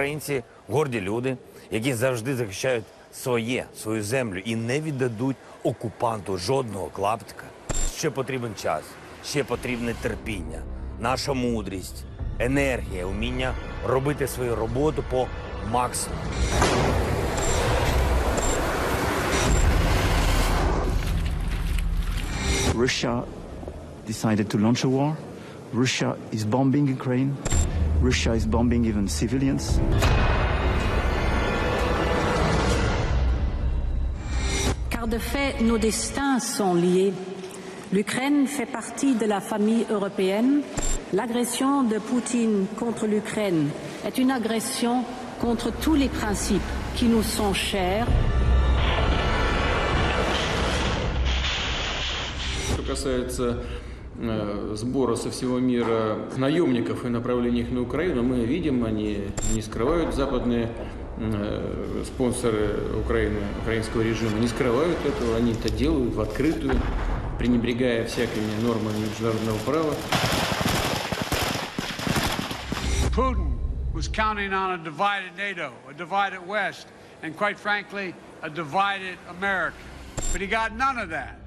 Українці горді люди, які завжди захищають своє, свою землю і не віддадуть окупанту жодного клаптика. Ще потрібен час, ще потрібне терпіння, наша мудрість, енергія, уміння робити свою роботу по максимуму. Russia decided to launch a war. Russia is bombing Ukraine. Russia is bombing even civilians. Car de fait, nos destins sont liés. L'Ukraine fait partie de la famille européenne. L'agression de Poutine contre l'Ukraine est une agression contre tous les principes qui nous sont chers. Что касается э, Сбора со всего мира наемников и направления их на Украину, мы видим, они не скрывают западные э, спонсоры Украины, украинского режима, не скрывают этого, они это делают в открытую, пренебрегая всякими нормами международного права. Putin was counting on a divided NATO, a divided West, and quite frankly, a divided America. But he got none of that.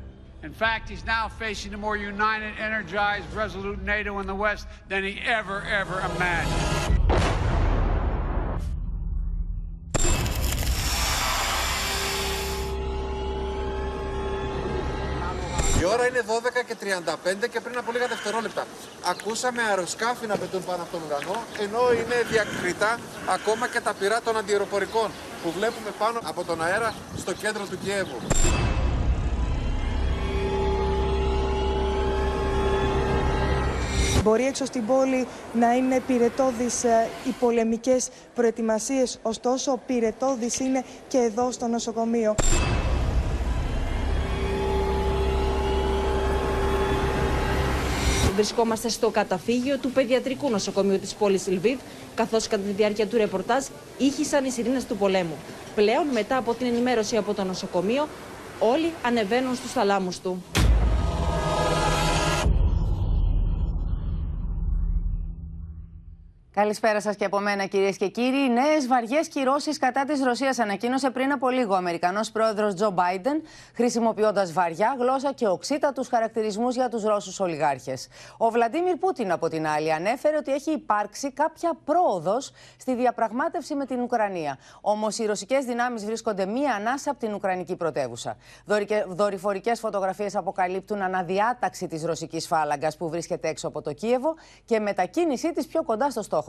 In fact, he's now facing a more united, energized, resolute NATO in the West than he ever, ever imagined. Η ώρα είναι 12 και 35 και πριν από λίγα δευτερόλεπτα ακούσαμε αεροσκάφη να πετούν πάνω από τον ουρανό ενώ είναι διακριτά ακόμα και τα πυρά των αντιεροπορικών που βλέπουμε πάνω από τον αέρα στο κέντρο του Κιέβου. Μπορεί έξω στην πόλη να είναι πυρετόδεις ε, οι πολεμικές προετοιμασίες, ωστόσο πυρετόδης είναι και εδώ στο νοσοκομείο. Βρισκόμαστε στο καταφύγιο του Παιδιατρικού Νοσοκομείου της πόλης Λβίβ, καθώς κατά τη διάρκεια του ρεπορτάζ ήχησαν οι σιρήνες του πολέμου. Πλέον, μετά από την ενημέρωση από το νοσοκομείο, όλοι ανεβαίνουν στους θαλάμους του. Καλησπέρα σας και από μένα, κυρίες και κύριοι. Νέες βαριές κυρώσεις κατά της Ρωσίας ανακοίνωσε πριν από λίγο ο Αμερικανός πρόεδρος Τζο Μπάιντεν, χρησιμοποιώντας βαριά γλώσσα και οξύτατους χαρακτηρισμούς για τους Ρώσους ολιγάρχες. Ο Βλαντίμιρ Πούτιν, από την άλλη, ανέφερε ότι έχει υπάρξει κάποια πρόοδος στη διαπραγμάτευση με την Ουκρανία. Όμως οι ρωσικές δυνάμεις βρίσκονται μία ανάσα από την Ουκρανική πρωτεύουσα. Δορυφορικές φωτογραφίες αποκαλύπτουν αναδιάταξη της ρωσικής φάλαγγας που βρίσκεται έξω από το Κίεβο και μετακίνησή της πιο κοντά στο στόχο.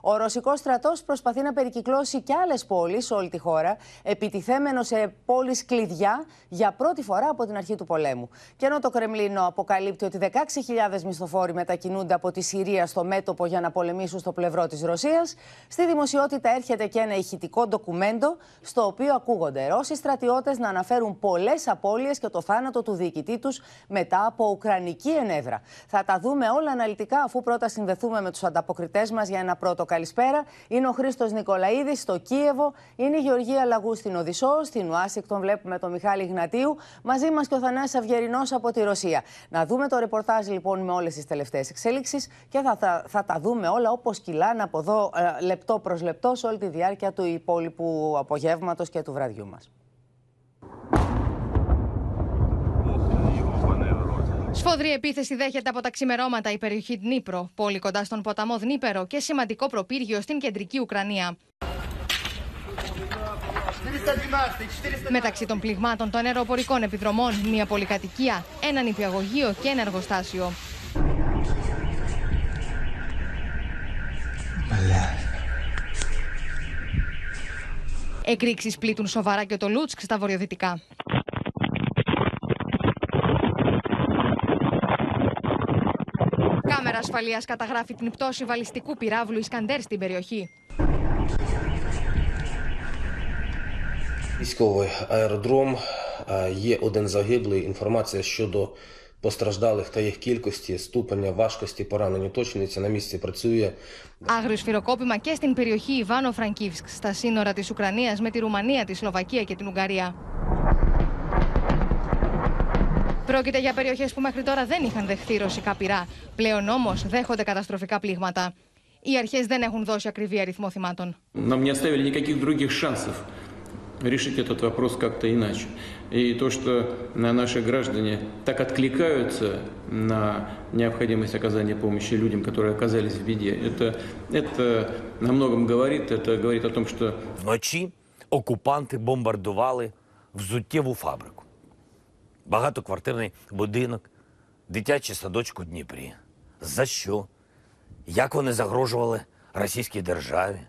Ο Ρωσικός στρατός προσπαθεί να περικυκλώσει και άλλες πόλεις σε όλη τη χώρα, επιτιθέμενο σε πόλεις κλειδιά για πρώτη φορά από την αρχή του πολέμου. Και ενώ το Κρεμλίνο αποκαλύπτει ότι 16.000 μισθοφόροι μετακινούνται από τη Συρία στο μέτωπο για να πολεμήσουν στο πλευρό της Ρωσίας, στη δημοσιότητα έρχεται και ένα ηχητικό ντοκουμέντο, στο οποίο ακούγονται Ρώσοι στρατιώτες να αναφέρουν πολλές απώλειες και το θάνατο του διοικητή τους μετά από ουκρανική ενέδρα. Θα τα δούμε όλα αναλυτικά, αφού πρώτα συνδεθούμε με τους ανταποκριτές μας για ένα πρώτο καλησπέρα. Είναι ο Χρήστος Νικολαίδης στο Κίεβο. Είναι η Γεωργία Λαγού στην Οδυσσό. Στην Ουάσιγκτον βλέπουμε τον Μιχάλη Γνατίου. Μαζί μας και ο Θανάσης Αυγερινός από τη Ρωσία. Να δούμε το ρεπορτάζ λοιπόν με όλες τις τελευταίες εξέλιξεις και θα, θα, θα, τα δούμε όλα όπως κυλάνε από εδώ ε, λεπτό προς λεπτό σε όλη τη διάρκεια του υπόλοιπου απογεύματος και του βραδιού μας. Σφοδρή επίθεση δέχεται από τα ξημερώματα η περιοχή Δνήπρο, πόλη κοντά στον ποταμό Δνήπερο και σημαντικό προπύργιο στην κεντρική Ουκρανία. Μεταξύ των πληγμάτων των αεροπορικών επιδρομών, μια πολυκατοικία, ένα νηπιαγωγείο και ένα εργοστάσιο. Εκρήξεις πλήττουν σοβαρά και το Λούτσκ στα βορειοδυτικά. Κάμερα ασφαλείας καταγράφει την πτώση βαλιστικού πυράβλου Ισκαντέρ στην περιοχή. Військовий аеродром. Є один загиблий. Інформація щодо постраждалих та їх кількості, ступеня важкості поранень уточнюється. На місці працює. Άγριο σφυροκόπημα και στην περιοχή Ιβάνο Φραγκίβσκ, στα σύνορα της Ουκρανίας με τη Ρουμανία, τη Σλοβακία και την Ουγγαρία. Πρόκειται για περιοχέ που μέχρι τώρα δεν είχαν δεχθεί ρωσικά πυρά. Πλέον όμω δέχονται καταστροφικά πλήγματα. Οι αρχέ δεν έχουν δώσει ακριβή αριθμό θυμάτων. Нам не оставили никаких других шансов решить этот вопрос как-то иначе. И то, что наши граждане так откликаются на необходимость оказания помощи людям, которые оказались в беде, это, это на многом говорит. Это говорит о том, что Вночі окупанти бомбардували взуттєву фабрику, Багатоквартирний будинок, дитячий садочок у Дніпрі. За що? Як вони загрожували російській державі?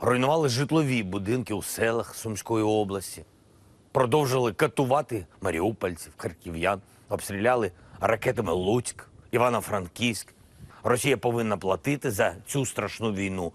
Руйнували житлові будинки у селах Сумської області, продовжили катувати маріупольців, харків'ян, обстріляли ракетами Луцьк, Івано-Франківськ. Росія повинна платити за цю страшну війну,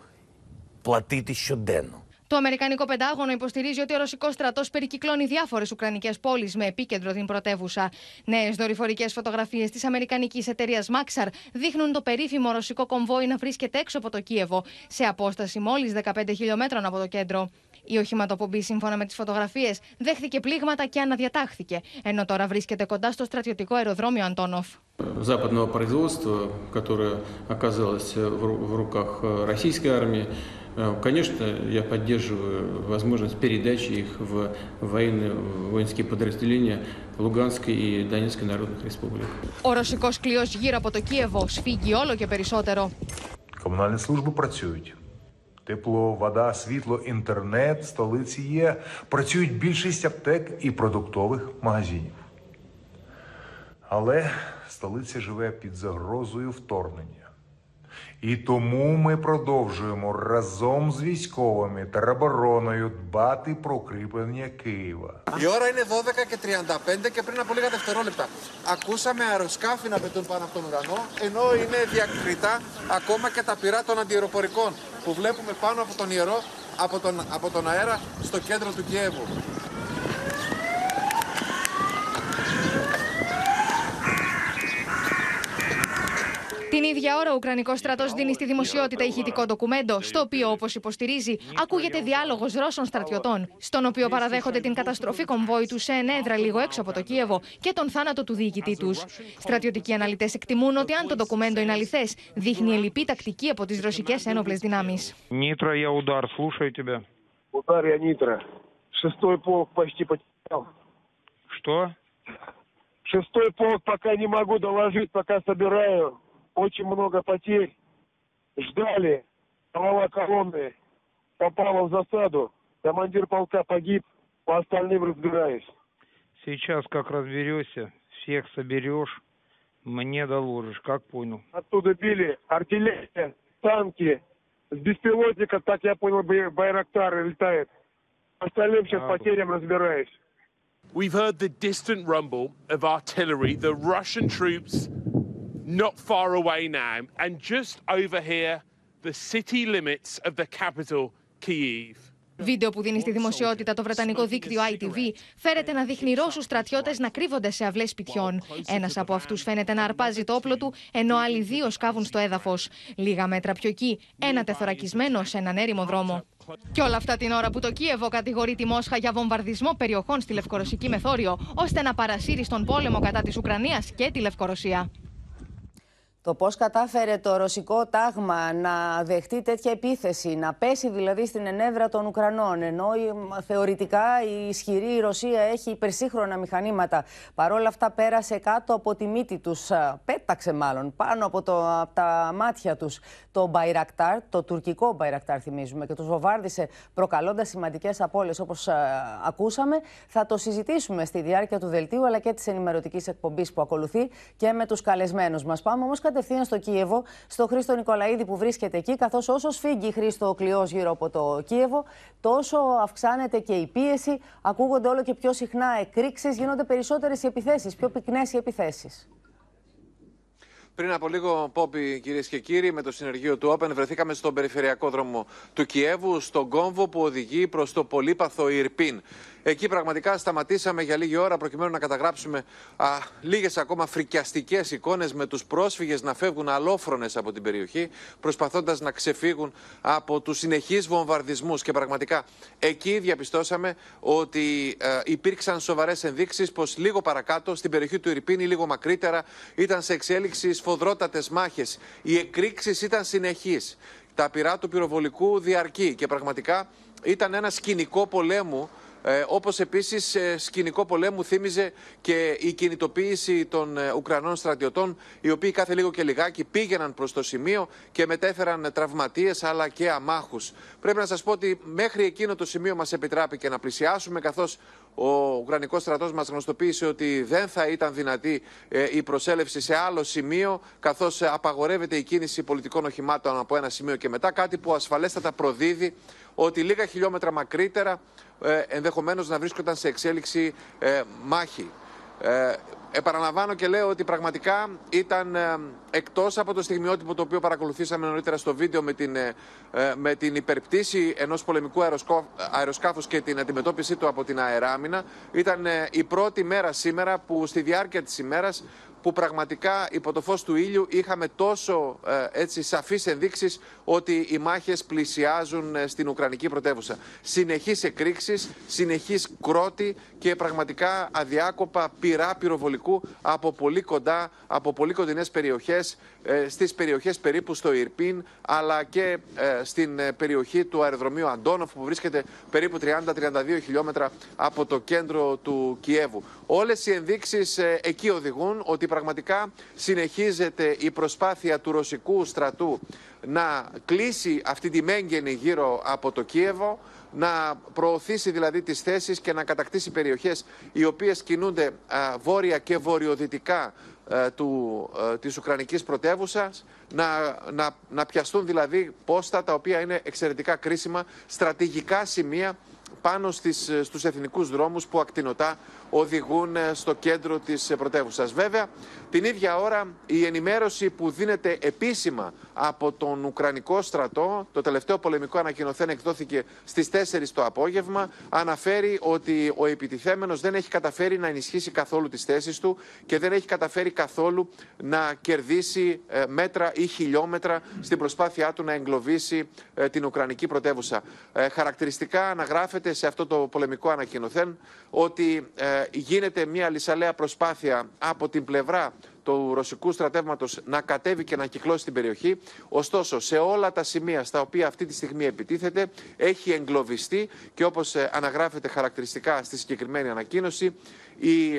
платити щоденно. Το Αμερικανικό Πεντάγωνο υποστηρίζει ότι ο Ρωσικό στρατό περικυκλώνει διάφορε Ουκρανικέ πόλει με επίκεντρο την πρωτεύουσα. Νέε δορυφορικέ φωτογραφίε τη Αμερικανική εταιρεία Maxar δείχνουν το περίφημο ρωσικό κομβόι να βρίσκεται έξω από το Κίεβο, σε απόσταση μόλι 15 χιλιόμετρων από το κέντρο. Η οχηματοπομπή, σύμφωνα με τι φωτογραφίε, δέχθηκε πλήγματα και αναδιατάχθηκε, ενώ τώρα βρίσκεται κοντά στο στρατιωτικό αεροδρόμιο Αντόνοφ. западного производства, которое оказалось в ру- в руках э, российской армии, э, конечно, я поддерживаю возможность передачи их в военные, воинские подразделения Луганской и Донецкой народных республик. Ο ρωσικό κλειό γύρω από το Κίεβο σφίγγει όλο και περισσότερο. Комунальні служби працюють. Тепло, вода, світло, інтернет в столиці є. Працюють більшість аптек і продуктових магазинів. Але столиця живе під загрозою вторгнення. І тому ми продовжуємо разом з військовими та теробороною дбати про укріплення Києва. Η ώρα είναι 12 και 35 και πριν από λίγα δευτερόλεπτα ακούσαμε αεροσκάφη να πετούν πάνω από τον ουρανό, ενώ είναι διακριτά ακόμα και τα πυρά των αντιεροπορικών που βλέπουμε πάνω από τον ιερό, από τον, από τον αέρα στο κέντρο του Κιέβου. Την ίδια ώρα, ο Ουκρανικό στρατό δίνει στη δημοσιότητα ηχητικό ντοκουμέντο, στο οποίο, όπω υποστηρίζει, ακούγεται διάλογο Ρώσων στρατιωτών, στον οποίο παραδέχονται την καταστροφή κομβόη του σε ενέδρα λίγο έξω από το Κίεβο και τον θάνατο του διοικητή του. Στρατιωτικοί αναλυτέ εκτιμούν ότι αν το ντοκουμέντο είναι αληθέ, δείχνει ελλειπή τακτική από τι ρωσικέ ένοπλε δυνάμει. Нитро, я удар, слушаю тебя. Удар я Нитро. Шестой полк почти потерял. Что? Шестой полк пока не могу доложить, пока собираю. Очень много потерь. Ждали. Голова колонны попала в засаду. Командир полка погиб. По остальным разбираюсь. Сейчас как разберешься, всех соберешь, мне доложишь, как понял. Оттуда били артиллерия, танки. С беспилотника, так я понял, бай- Байрактар летает. Остальным сейчас А, потерям разбираюсь. We've heard the distant rumble of artillery, the Russian troops not far away now, and just over here, the city limits of the capital, Kyiv. Βίντεο που δίνει στη δημοσιότητα το βρετανικό δίκτυο ITV φέρεται να δείχνει Ρώσους στρατιώτες να κρύβονται σε αυλές σπιτιών. Ένας από αυτούς φαίνεται να αρπάζει το όπλο του, ενώ άλλοι δύο σκάβουν στο έδαφος. Λίγα μέτρα πιο εκεί, ένα τεθωρακισμένο σε έναν έρημο δρόμο. Και όλα αυτά την ώρα που το Κίεβο κατηγορεί τη Μόσχα για βομβαρδισμό περιοχών στη Λευκορωσική Μεθόριο, ώστε να παρασύρει στον πόλεμο κατά της Ουκρανίας και τη Λευκορωσία. Το πώς κατάφερε το ρωσικό τάγμα να δεχτεί τέτοια επίθεση, να πέσει δηλαδή στην ενέδρα των Ουκρανών, ενώ η- θεωρητικά η ισχυρή Ρωσία έχει υπερσύγχρονα μηχανήματα. Παρόλα αυτά πέρασε κάτω από τη μύτη τους, α, πέταξε μάλλον, πάνω από, το, από τα μάτια τους το Μπαϊρακτάρ, το τουρκικό Μπαϊρακτάρ θυμίζουμε, και τους βομβάρδισε προκαλώντας σημαντικές απώλειες όπως α, ακούσαμε. Θα το συζητήσουμε στη διάρκεια του δελτίου αλλά και της ενημερωτικής εκπομπής που ακολουθεί και με τους καλεσμένους μας. Πάμε όμως κατευθείαν στο Κίεβο, στο Χρήστο Νικολαίδη που βρίσκεται εκεί, καθώς όσο σφίγγει Χρήστο ο κλειός γύρω από το Κίεβο, τόσο αυξάνεται και η πίεση, ακούγονται όλο και πιο συχνά εκρήξεις, γίνονται περισσότερες οι επιθέσεις, πιο πυκνές οι επιθέσεις. Πριν από λίγο, Πόπι, κυρίες και κύριοι, με το συνεργείο του Open βρεθήκαμε στον περιφερειακό δρόμο του Κιέβου, στον κόμβο που οδηγεί προς το πολύπαθο Ιρπίν. Εκεί πραγματικά σταματήσαμε για λίγη ώρα προκειμένου να καταγράψουμε α, λίγες ακόμα φρικιαστικές εικόνες με τους πρόσφυγες να φεύγουν αλόφρονες από την περιοχή προσπαθώντας να ξεφύγουν από τους συνεχείς βομβαρδισμούς και πραγματικά εκεί διαπιστώσαμε ότι ε, υπήρξαν σοβαρές ενδείξεις πως λίγο παρακάτω στην περιοχή του Ιρπίν ή λίγο μακρύτερα ήταν σε εξέλιξη σφοδρότατες μάχες. Οι εκρήξεις ήταν συνεχείς. Τα πυρά του πυροβολικού διαρκεί και πραγματικά ήταν ένα σκηνικό πολέμου ε, όπως επίσης ε, σκηνικό πολέμου θύμιζε και η κινητοποίηση των ε, Ουκρανών στρατιωτών οι οποίοι κάθε λίγο και λιγάκι πήγαιναν προς το σημείο και μετέφεραν τραυματίες αλλά και αμάχους. Πρέπει να σας πω ότι μέχρι εκείνο το σημείο μας επιτράπηκε να πλησιάσουμε καθώς ο Ουκρανικός στρατός μας γνωστοποίησε ότι δεν θα ήταν δυνατή ε, η προσέλευση σε άλλο σημείο καθώς ε, απαγορεύεται η κίνηση πολιτικών οχημάτων από ένα σημείο και μετά κάτι που ασφαλέστατα προδίδει ότι λίγα χιλιόμετρα μακρύτερα ε, ενδεχομένως να βρίσκονταν σε εξέλιξη ε, μάχη. Ε, επαναλαμβάνω και λέω ότι πραγματικά ήταν ε, εκτός από το στιγμιότυπο το οποίο παρακολουθήσαμε νωρίτερα στο βίντεο με την, ε, ε, με την υπερπτήση ενός πολεμικού αεροσκό- αεροσκάφους και την αντιμετώπιση του από την αεράμινα. Ήταν ε, η πρώτη μέρα σήμερα που στη διάρκεια της ημέρας που πραγματικά υπό το φως του ήλιου είχαμε τόσο ε, έτσι σαφείς ενδείξεις ότι οι μάχες πλησιάζουν ε, στην Ουκρανική πρωτεύουσα. Συνεχείς εκρήξεις, συνεχής κρότη και πραγματικά αδιάκοπα πυρά πυροβολικού από πολύ κοντά, από πολύ κοντινές περιοχές, ε, στις περιοχές περίπου στο Ιρπίν, αλλά και ε, στην ε, περιοχή του αεροδρομίου Αντόνοφ που βρίσκεται περίπου 30-32 χιλιόμετρα από το κέντρο του Κιέβου. Όλες οι ενδείξεις ε, εκεί οδηγούν ότι πραγματικά συνεχίζεται η προσπάθεια του ρωσικού στρατού να κλείσει αυτή τη μέγενη γύρω από το Κίεβο, να προωθήσει δηλαδή τις θέσεις και να κατακτήσει περιοχές οι οποίες κινούνται α, βόρεια και βορειοδυτικά ε, του, ε, της Ουκρανικής πρωτεύουσας, να, να, να πιαστούν δηλαδή πόστα τα οποία είναι εξαιρετικά κρίσιμα, στρατηγικά σημεία πάνω στις, ε, στους εθνικούς δρόμους που ακτινοτά οδηγούν ε, στο κέντρο της ε, πρωτεύουσας. Βέβαια, την ίδια ώρα η ενημέρωση που δίνεται επίσημα από τον Ουκρανικό στρατό, το τελευταίο πολεμικό ανακοινωθέν εκδόθηκε στις 4 το απόγευμα, αναφέρει ότι ο επιτιθέμενος δεν έχει καταφέρει να ενισχύσει καθόλου τις θέσεις του και δεν έχει καταφέρει καθόλου να κερδίσει ε, μέτρα ή χιλιόμετρα στην προσπάθειά του να εγκλωβίσει ε, την Ουκρανική πρωτεύουσα. Ε, Χαρακτηριστικά αναγράφεται σε αυτό το πολεμικό ανακοινωθέν ότι ε, γίνεται μια λησαλέα προσπάθεια από την πλευρά του ρωσικού στρατεύματος να κατέβει και να κυκλώσει την περιοχή. Ωστόσο, σε όλα τα σημεία στα οποία αυτή τη στιγμή επιτίθεται, έχει εγκλωβιστεί και όπως αναγράφεται χαρακτηριστικά στη συγκεκριμένη ανακοίνωση, οι,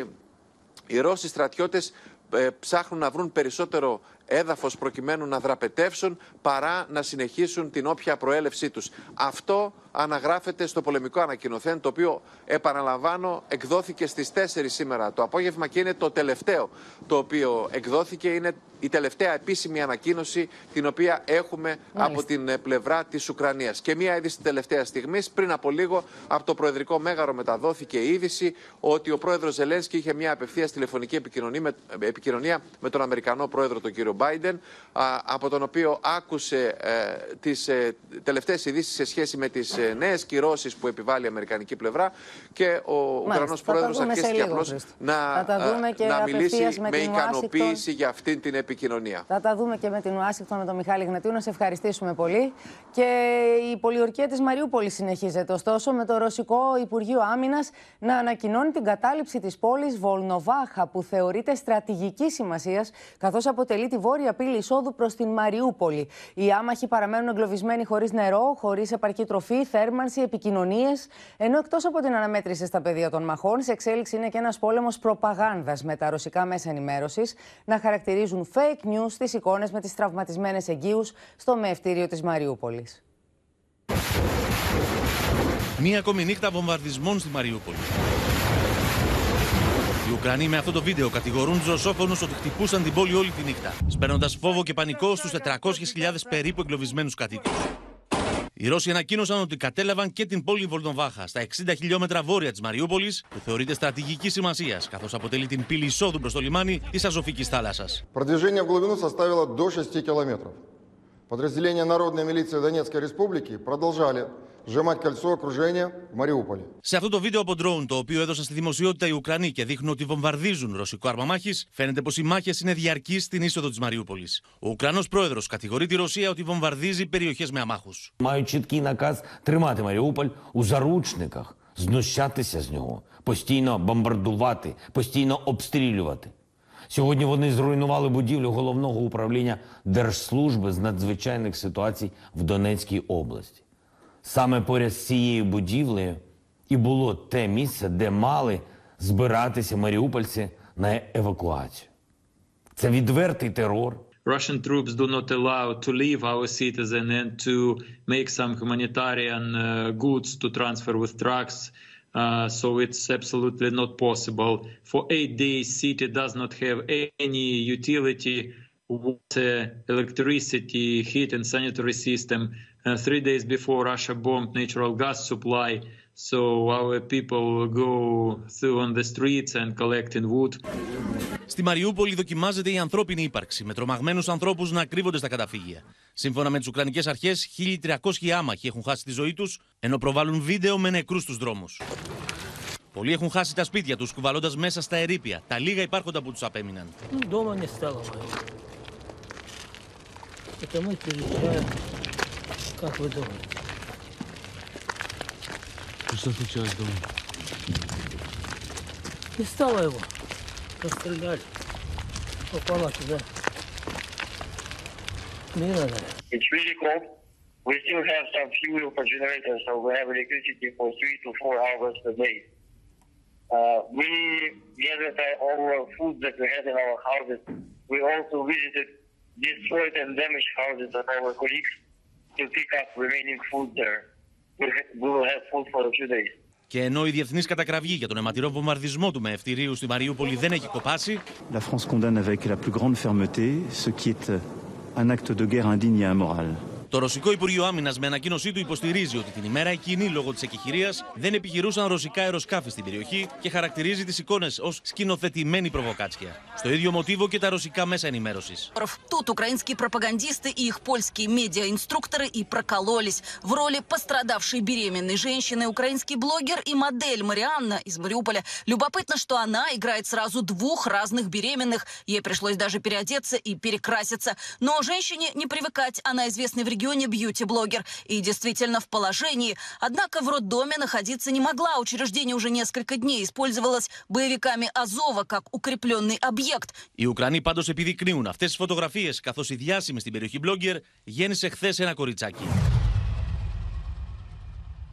οι Ρώσοι στρατιώτες ε, ψάχνουν να βρουν περισσότερο έδαφος προκειμένου να δραπετεύσουν παρά να συνεχίσουν την όποια προέλευσή τους. Αυτό αναγράφεται στο πολεμικό ανακοινωθέν, το οποίο, επαναλαμβάνω, εκδόθηκε στις 4 σήμερα το απόγευμα και είναι το τελευταίο το οποίο εκδόθηκε. Είναι η τελευταία επίσημη ανακοίνωση την οποία έχουμε από την ε, πλευρά της Ουκρανίας. Και μία είδηση τελευταίας στιγμής, πριν από λίγο, από το Προεδρικό Μέγαρο μεταδόθηκε η είδηση ότι ο πρόεδρος Ζελένσκι είχε μια απευθείας τηλεφωνική επικοινωνία με, επικοινωνία με τον Αμερικανό πρόεδρο, τον κύριο Biden, α, από τον οποίο άκουσε ε, τις ε, τελευταίες ειδήσεις σε σχέση με τις ε, νέες κυρώσεις που επιβάλλει η Αμερικανική πλευρά και ο Ουκρανός θα τα πρόεδρος δούμε σε αρχίστηκε λίγο, απλώς Χρήστο. να, Θα τα δούμε ε, και να απευθείας μιλήσει με με την ικανοποίηση Ουάσιγκτον. για αυτή την επικοινωνία. Θα τα δούμε και με την Ουάσιγκτον, με τον Μιχάλη Γνατίου. Να σε ευχαριστήσουμε πολύ. Και η πολιορκία της Μαριούπολης συνεχίζεται. Ωστόσο, με το Ρωσικό Υπουργείο Άμυνας να ανακοινώνει την κατάληψη της πόλης Βολνοβάχα, που θεωρείται στρατηγική σημασίας, καθώς αποτελεί τη βόρεια πύλη εισόδου προς την Μαριούπολη. Οι άμαχοι παραμένουν εγκλωβισμένοι χωρίς νερό, χωρίς επαρκή τροφή, θέρμανση, επικοινωνίες. Ενώ εκτός από την αναμέτρηση στα πεδία των μαχών, σε εξέλιξη είναι και ένας πόλεμος προπαγάνδας με τα ρωσικά μέσα ενημέρωσης να χαρακτηρίζουν fake news τις εικόνες με τις τραυματισμένες εγγύους στο μεευτήριο της Μαριούπολης. Μία ακόμη νύχτα βομβαρδισμών στη Μαριούπολη. Οι Ουκρανοί με αυτό το βίντεο κατηγορούν του Ρωσόφωνους ότι χτυπούσαν την πόλη όλη τη νύχτα, σπέρνοντας φόβο και πανικό στους 400.000 περίπου εγκλωβισμένους κατοίκους. Οι Ρώσοι ανακοίνωσαν ότι κατέλαβαν και την πόλη Βολνοβάχα στα 60 χιλιόμετρα βόρεια τη Μαριούπολη, που θεωρείται στρατηγική σημασία, καθώ αποτελεί την πύλη εισόδου προ το λιμάνι τη Αζωφική θάλασσα. Продвижение в глубину составило до 6 километров. Подразделения Народной милиции Донецкой Республики продолжали сжимать кольцо окружения в Мариуполе. Σε αυτό το βίντεο από ντρόουν, το οποίο έδωσαν στη δημοσιότητα οι Ουκρανοί και δείχνουν ότι βομβαρδίζουν ρωσικό άρμα μάχη, φαίνεται πω οι μάχε είναι διαρκεί στην είσοδο τη Μαριούπολη. Ο Ουκρανό πρόεδρο κατηγορεί τη Ρωσία ότι βομβαρδίζει περιοχέ με αμάχου. Мають чіткий наказ тримати Маріуполь у заручниках, знущатися з нього, постійно бомбардувати, постійно обстрілювати. Сьогодні вони зруйнували будівлю головного управління Держслужби з надзвичайних ситуацій в Донецькій області. Саме поряд з цією будівлею і було те місце, де мали збиратися маріупольці на евакуацію. Це відвертий терор, Russian troops do not allow to leave our citizen and to make some humanitarian uh, goods to transfer with trucks. Uh, so it's absolutely not possible. For eight days, city does not have any utility, water, electricity, heat and sanitary system. Uh, three days before Russia bombed natural gas supply. So our people go through on the streets and collecting wood. Στη Μαριούπολη δοκιμάζεται η ανθρώπινη ύπαρξη, με τρομαγμένου ανθρώπου να κρύβονται στα καταφύγια. Σύμφωνα με τι Ουκρανικέ Αρχέ, 1.300 άμαχοι έχουν χάσει τη ζωή του, ενώ προβάλλουν βίντεο με νεκρού στου δρόμου. Πολλοί έχουν χάσει τα σπίτια του, κουβαλώντα μέσα στα ερήπια τα λίγα υπάρχοντα που του απέμειναν. Дома не стало моего. Это мы переезжаем. Как вы думаете? Что случилось дома? Не стало его. Расстреляли. Попала туда. Мина, наверное. It's really cold. We still have some fuel for generators, so we have electricity for three to four hours a day. Uh, we gathered uh, all the food that we had in our houses. We also visited destroyed and damaged houses of our colleagues To pick up remaining food there. We, ha- we will have food for a few days. Και ενώ η διεθνή κατακραυγή για τον αιματηρό βομβαρδισμό του με ευτηρίου στη Μαριούπολη δεν έχει κοπάσει, La France condamne avec la plus grande fermeté ce qui est euh, un acte de guerre indigne et immoral. το Ρωσικό Υπουργείο Άμυνα με ανακοίνωσή του υποστηρίζει ότι την ημέρα εκείνη, λόγω τη εκεχηρία, δεν επιχειρούσαν ρωσικά αεροσκάφη στην περιοχή και χαρακτηρίζει τι εικόνε ω σκηνοθετημένη προβοκάτσια. Στο ίδιο μοτίβο και τα ρωσικά μέσα ενημέρωση. Тут украинские пропагандисты и их польские медиаинструкторы и прокололись. В роли пострадавшей беременной женщины украинский блогер и модель Марианна из Мариуполя. Любопытно, что она играет сразу двух разных беременных. Ей пришлось даже переодеться и перекраситься. Но женщине не привыкать. Она известный в регионе бьюти-блогер и действительно в положении. Однако в роддоме находиться не могла. Учреждение уже несколько дней использовалось боевиками Азова как укрепленный объект. Οι Ουκρανοί πάντω επιδεικνύουν αυτέ τι φωτογραφίε, καθώ η διάσημη στην περιοχή blogger γέννησε χθε ένα κοριτσάκι.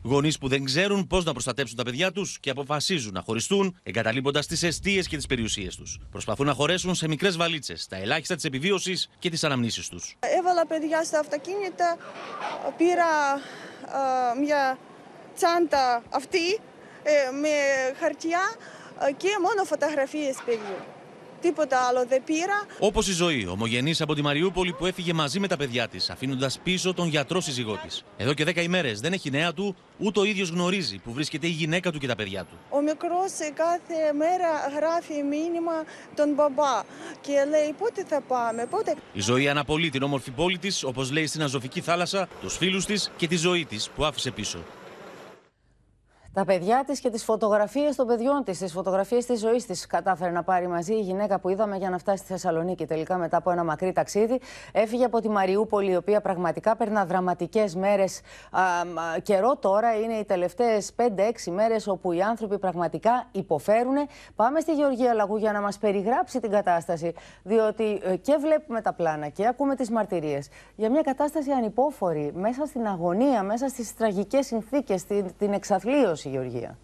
Γονείς που δεν ξέρουν πώς να προστατέψουν τα παιδιά τους και αποφασίζουν να χωριστούν, εγκαταλείποντας τις αιστείες και τις περιουσίες τους. Προσπαθούν να χωρέσουν σε μικρές βαλίτσες τα ελάχιστα της επιβίωσης και τις αναμνήσεις τους. Έβαλα παιδιά στα αυτοκίνητα, πήρα ε, μια τσάντα αυτή ε, με χαρτιά ε, και μόνο φωτογραφίες παιδιού. Τίποτα άλλο δεν πήρα. Όπως η ζωή, ομογενής από τη Μαριούπολη που έφυγε μαζί με τα παιδιά της, αφήνοντας πίσω τον γιατρό σύζυγό της. Εδώ και 10 ημέρες δεν έχει νέα του, ούτε ο ίδιος γνωρίζει που βρίσκεται η γυναίκα του και τα παιδιά του. Ο μικρός κάθε μέρα γράφει μήνυμα τον μπαμπά και λέει πότε θα πάμε, πότε... Η ζωή αναπολύει την όμορφη πόλη της, όπως λέει στην Αζωφική θάλασσα, τους φίλους της και τη ζωή της που άφησε πίσω. Τα παιδιά της και τις φωτογραφίες των παιδιών της, τις φωτογραφίες της ζωής της, κατάφερε να πάρει μαζί η γυναίκα που είδαμε για να φτάσει στη Θεσσαλονίκη. Τελικά, μετά από ένα μακρύ ταξίδι, έφυγε από τη Μαριούπολη, η οποία πραγματικά περνά δραματικές μέρες. Καιρό τώρα είναι οι τελευταίες 5-6 μέρες όπου οι άνθρωποι πραγματικά υποφέρουν. Πάμε στη Γεωργία Λαγού για να μας περιγράψει την κατάσταση, διότι ε, και βλέπουμε τα πλάνα και ακούμε τις μαρτυρίες για μια κατάσταση ανυπόφορη, μέσα στην αγωνία, μέσα στις τραγικές συνθήκες, την, την εξαθλίωση. Γεωργία.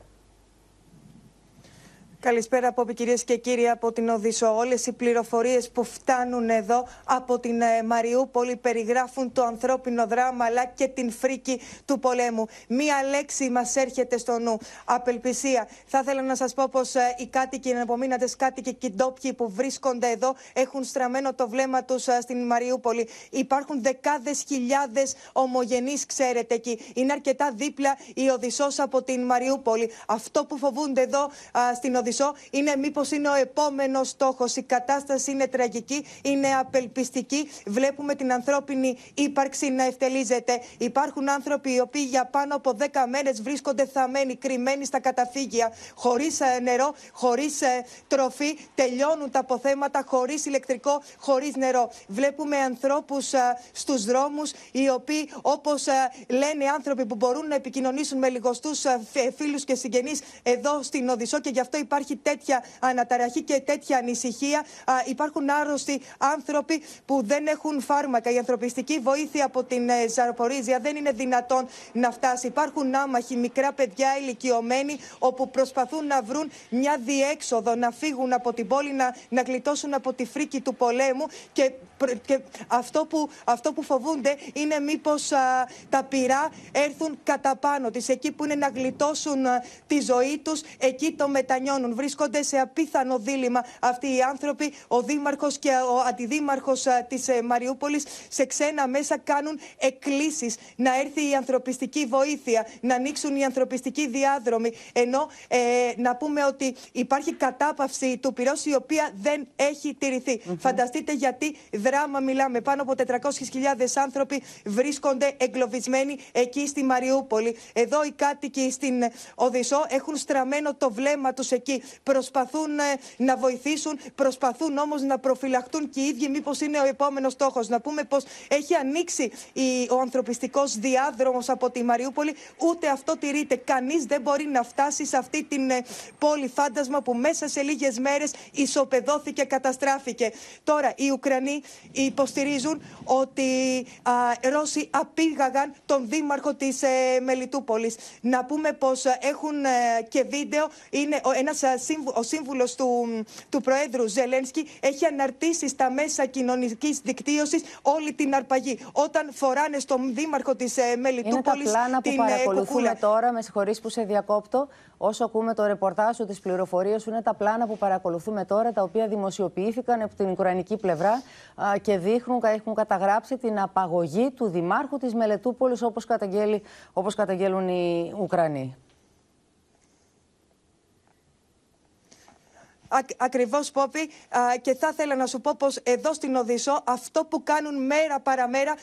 Καλησπέρα από κυρίες και κύριοι από την Οδύσσο. Όλες οι πληροφορίες που φτάνουν εδώ από την ε, Μαριούπολη περιγράφουν το ανθρώπινο δράμα αλλά και την φρίκη του πολέμου. Μία λέξη μας έρχεται στο νου. Απελπισία. Θα ήθελα να σας πω πως ε, οι κάτοικοι, οι εναπομείνατες κάτοικοι και οι ντόπιοι που βρίσκονται εδώ έχουν στραμμένο το βλέμμα τους ε, στην Μαριούπολη. Υπάρχουν δεκάδες χιλιάδες ομογενείς, ξέρετε εκεί. Είναι αρκετά δίπλα η Οδυσσός από την Μαριούπολη. Αυτό που φοβούνται εδώ στην Οδυσσό Οδυσσό είναι μήπως είναι ο επόμενος στόχος. Η κατάσταση είναι τραγική, είναι απελπιστική. Βλέπουμε την ανθρώπινη ύπαρξη να ευτελίζεται. Υπάρχουν άνθρωποι οι οποίοι για πάνω από 10 μέρες βρίσκονται θαμένοι, κρυμμένοι στα καταφύγια, χωρίς νερό, χωρίς τροφή. Τελειώνουν τα αποθέματα, χωρίς ηλεκτρικό, χωρίς νερό. Βλέπουμε ανθρώπους στους δρόμους, οι οποίοι, όπως λένε άνθρωποι που μπορούν να επικοινωνήσουν με λιγοστούς φίλους και συγγενείς εδώ στην Οδυσσό και γι' αυτό υπάρχει τέτοια αναταραχή και τέτοια ανησυχία. Α, υπάρχουν άρρωστοι άνθρωποι που δεν έχουν φάρμακα. Η ανθρωπιστική βοήθεια από την ε, Ζαροπορίζια δεν είναι δυνατόν να φτάσει. Υπάρχουν άμαχοι, μικρά παιδιά, ηλικιωμένοι, όπου προσπαθούν να βρουν μια διέξοδο, να φύγουν από την πόλη, να, να γλιτώσουν από τη φρίκη του πολέμου. Και, και αυτό, που, αυτό που φοβούνται είναι μήπως τα πυρά έρθουν κατά πάνω της, εκεί που είναι να γλιτώσουν α, τη ζωή τους, εκεί το μετανιώνουν. Βρίσκονται σε απίθανο δίλημα αυτοί οι άνθρωποι. Ο Δήμαρχος και ο Αντιδήμαρχος της Μαριούπολης σε ξένα μέσα κάνουν εκκλήσεις να έρθει η ανθρωπιστική βοήθεια, να ανοίξουν οι ανθρωπιστικοί διάδρομοι. Ενώ ε, να πούμε ότι υπάρχει κατάπαυση του πυρός η οποία δεν έχει τηρηθεί. Φανταστείτε γιατί δράμα μιλάμε. Πάνω από 400.000 άνθρωποι βρίσκονται εγκλωβισμένοι εκεί στη Μαριούπολη. Εδώ οι κάτοικοι στην Οδυσσό έχουν στραμμένο το βλέμμα τους εκεί. Προσπαθούν ε, να βοηθήσουν, προσπαθούν όμως να προφυλαχτούν και οι ίδιοι μήπως είναι ο επόμενος στόχος. Να πούμε πως έχει ανοίξει η, ο ανθρωπιστικός διάδρομος από τη Μαριούπολη. Ούτε αυτό τηρείται. Κανείς δεν μπορεί να φτάσει σε αυτή την ε, πόλη φάντασμα που μέσα σε λίγες μέρες ισοπεδώθηκε, καταστράφηκε. Τώρα οι Ουκρανοί υποστηρίζουν ότι α, Ρώσοι απήγαγαν τον δήμαρχο της ε, Μελιτούπολης. Να πούμε πως ε, έχουν ε, και βίντεο. Είναι ο, ένας, ε, σύμβου- ο σύμβουλος του, του Προέδρου Ζελένσκι έχει αναρτήσει στα μέσα κοινωνικής δικτύωσης όλη την αρπαγή. Όταν φοράνε στον δήμαρχο της ε, Είναι τα Μελιτούπολης πλάνα που την ε, παρακολουθούμε κουκούλα. τώρα, με συγχωρείς που σε διακόπτω, όσο ακούμε το ρεπορτάζ σου, τις πληροφορίες σου, είναι τα πλάνα που παρακολουθούμε τώρα, τα οποία δημοσιοποιήθηκαν από την Ουκρανική πλευρά α, και δείχνουν, κα- έχουν καταγράψει την απαγωγή του Δημάρχου της Μελετούπολης, όπως, καταγγέλει, όπως καταγγέλουν οι Ουκρανοί. Ακ, ακριβώς Πόπη α, και θα ήθελα να σου πω πως εδώ στην Οδυσσό αυτό που κάνουν μέρα παραμέρα α,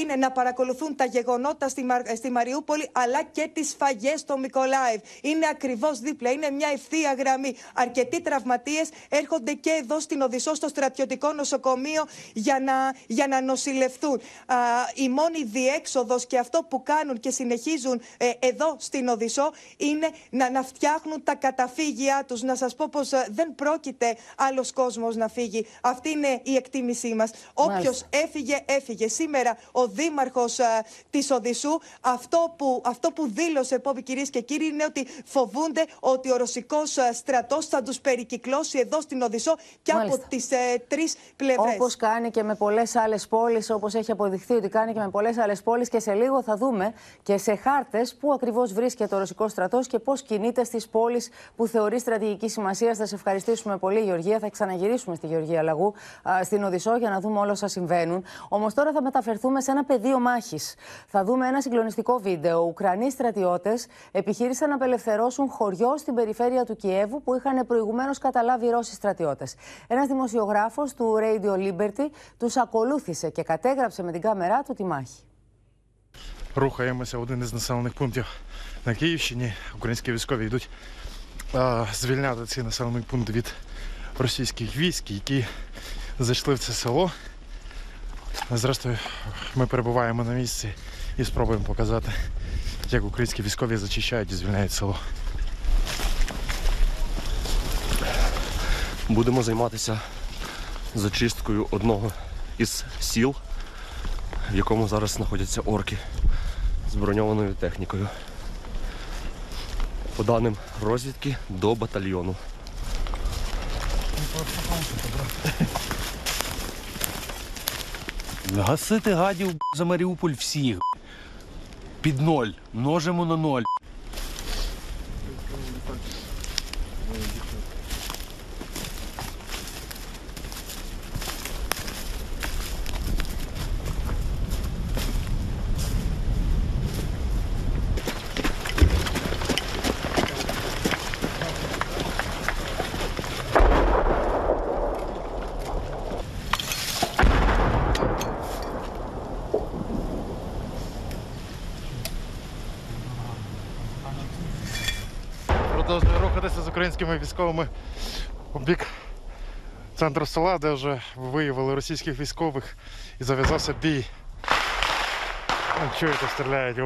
είναι να παρακολουθούν τα γεγονότα στη, Μα- στη Μαριούπολη αλλά και τις σφαγές στο Μικολάευ. Είναι ακριβώς δίπλα, είναι μια ευθεία γραμμή. Αρκετοί τραυματίες έρχονται και εδώ στην Οδυσσό στο στρατιωτικό νοσοκομείο για να, για να νοσηλευτούν. Α, η μόνη διέξοδος και αυτό που κάνουν και συνεχίζουν ε, εδώ στην Οδυσσό είναι να, να φτιάχνουν τα καταφύγια τους. Να σας πω πως ε, δεν πρόκειται άλλος κόσμος να φύγει. Αυτή είναι η εκτίμησή μας. Όποιος Μάλιστα. έφυγε, έφυγε. Σήμερα ο δήμαρχος α, της Οδυσσού αυτό που, αυτό που δήλωσε, Πόπη κυρίες και κύριοι, είναι ότι φοβούνται ότι ο ρωσικός α, στρατός θα τους περικυκλώσει εδώ στην Οδυσσό και Μάλιστα. από τις ε, τρεις πλευρές. Όπως κάνει και με πολλές άλλες πόλεις, όπως έχει αποδειχθεί ότι κάνει και με πολλές άλλες πόλεις. Και σε λίγο θα δούμε και σε χάρτες πού ακριβώς βρίσκεται ο ρωσικός στρατός και πώς κινείται στις πόλεις που θεωρεί στρατηγική σημασία. Θα σε ευχαριστήσουμε πολύ, Γεωργία. Θα ξαναγυρίσουμε στη Γεωργία Λαγού, α, στην Οδυσσό, για να δούμε όλα όσα συμβαίνουν. Όμω τώρα θα μεταφερθούμε σε ένα πεδίο μάχη. Θα δούμε ένα συγκλονιστικό βίντεο. Ουκρανοί στρατιώτε επιχείρησαν να απελευθερώσουν χωριό στην περιφέρεια του Κιέβου που είχαν προηγουμένω καταλάβει οι Ρώσοι στρατιώτε. Ένα δημοσιογράφο του Radio Liberty του ακολούθησε και κατέγραψε με την κάμερά του τη μάχη. Рухаємося в один із населених пунктів на Київщині. Українські військові йдуть а, звільняти цей населений пункт від російських військ, які зайшли в це село. Зрештою, ми перебуваємо на місці і спробуємо показати, як українські військові зачищають і звільняють село. Будемо займатися зачисткою одного із сіл, в якому зараз знаходяться орки з броньованою технікою. По даним розвідки до батальйону. Гасити гадів за Маріуполь всіх. Під ноль. Множимо на ноль. Українськими військовими у бік центру села, де вже виявили російських військових і зав'язався бій. Чуєте, стріляють.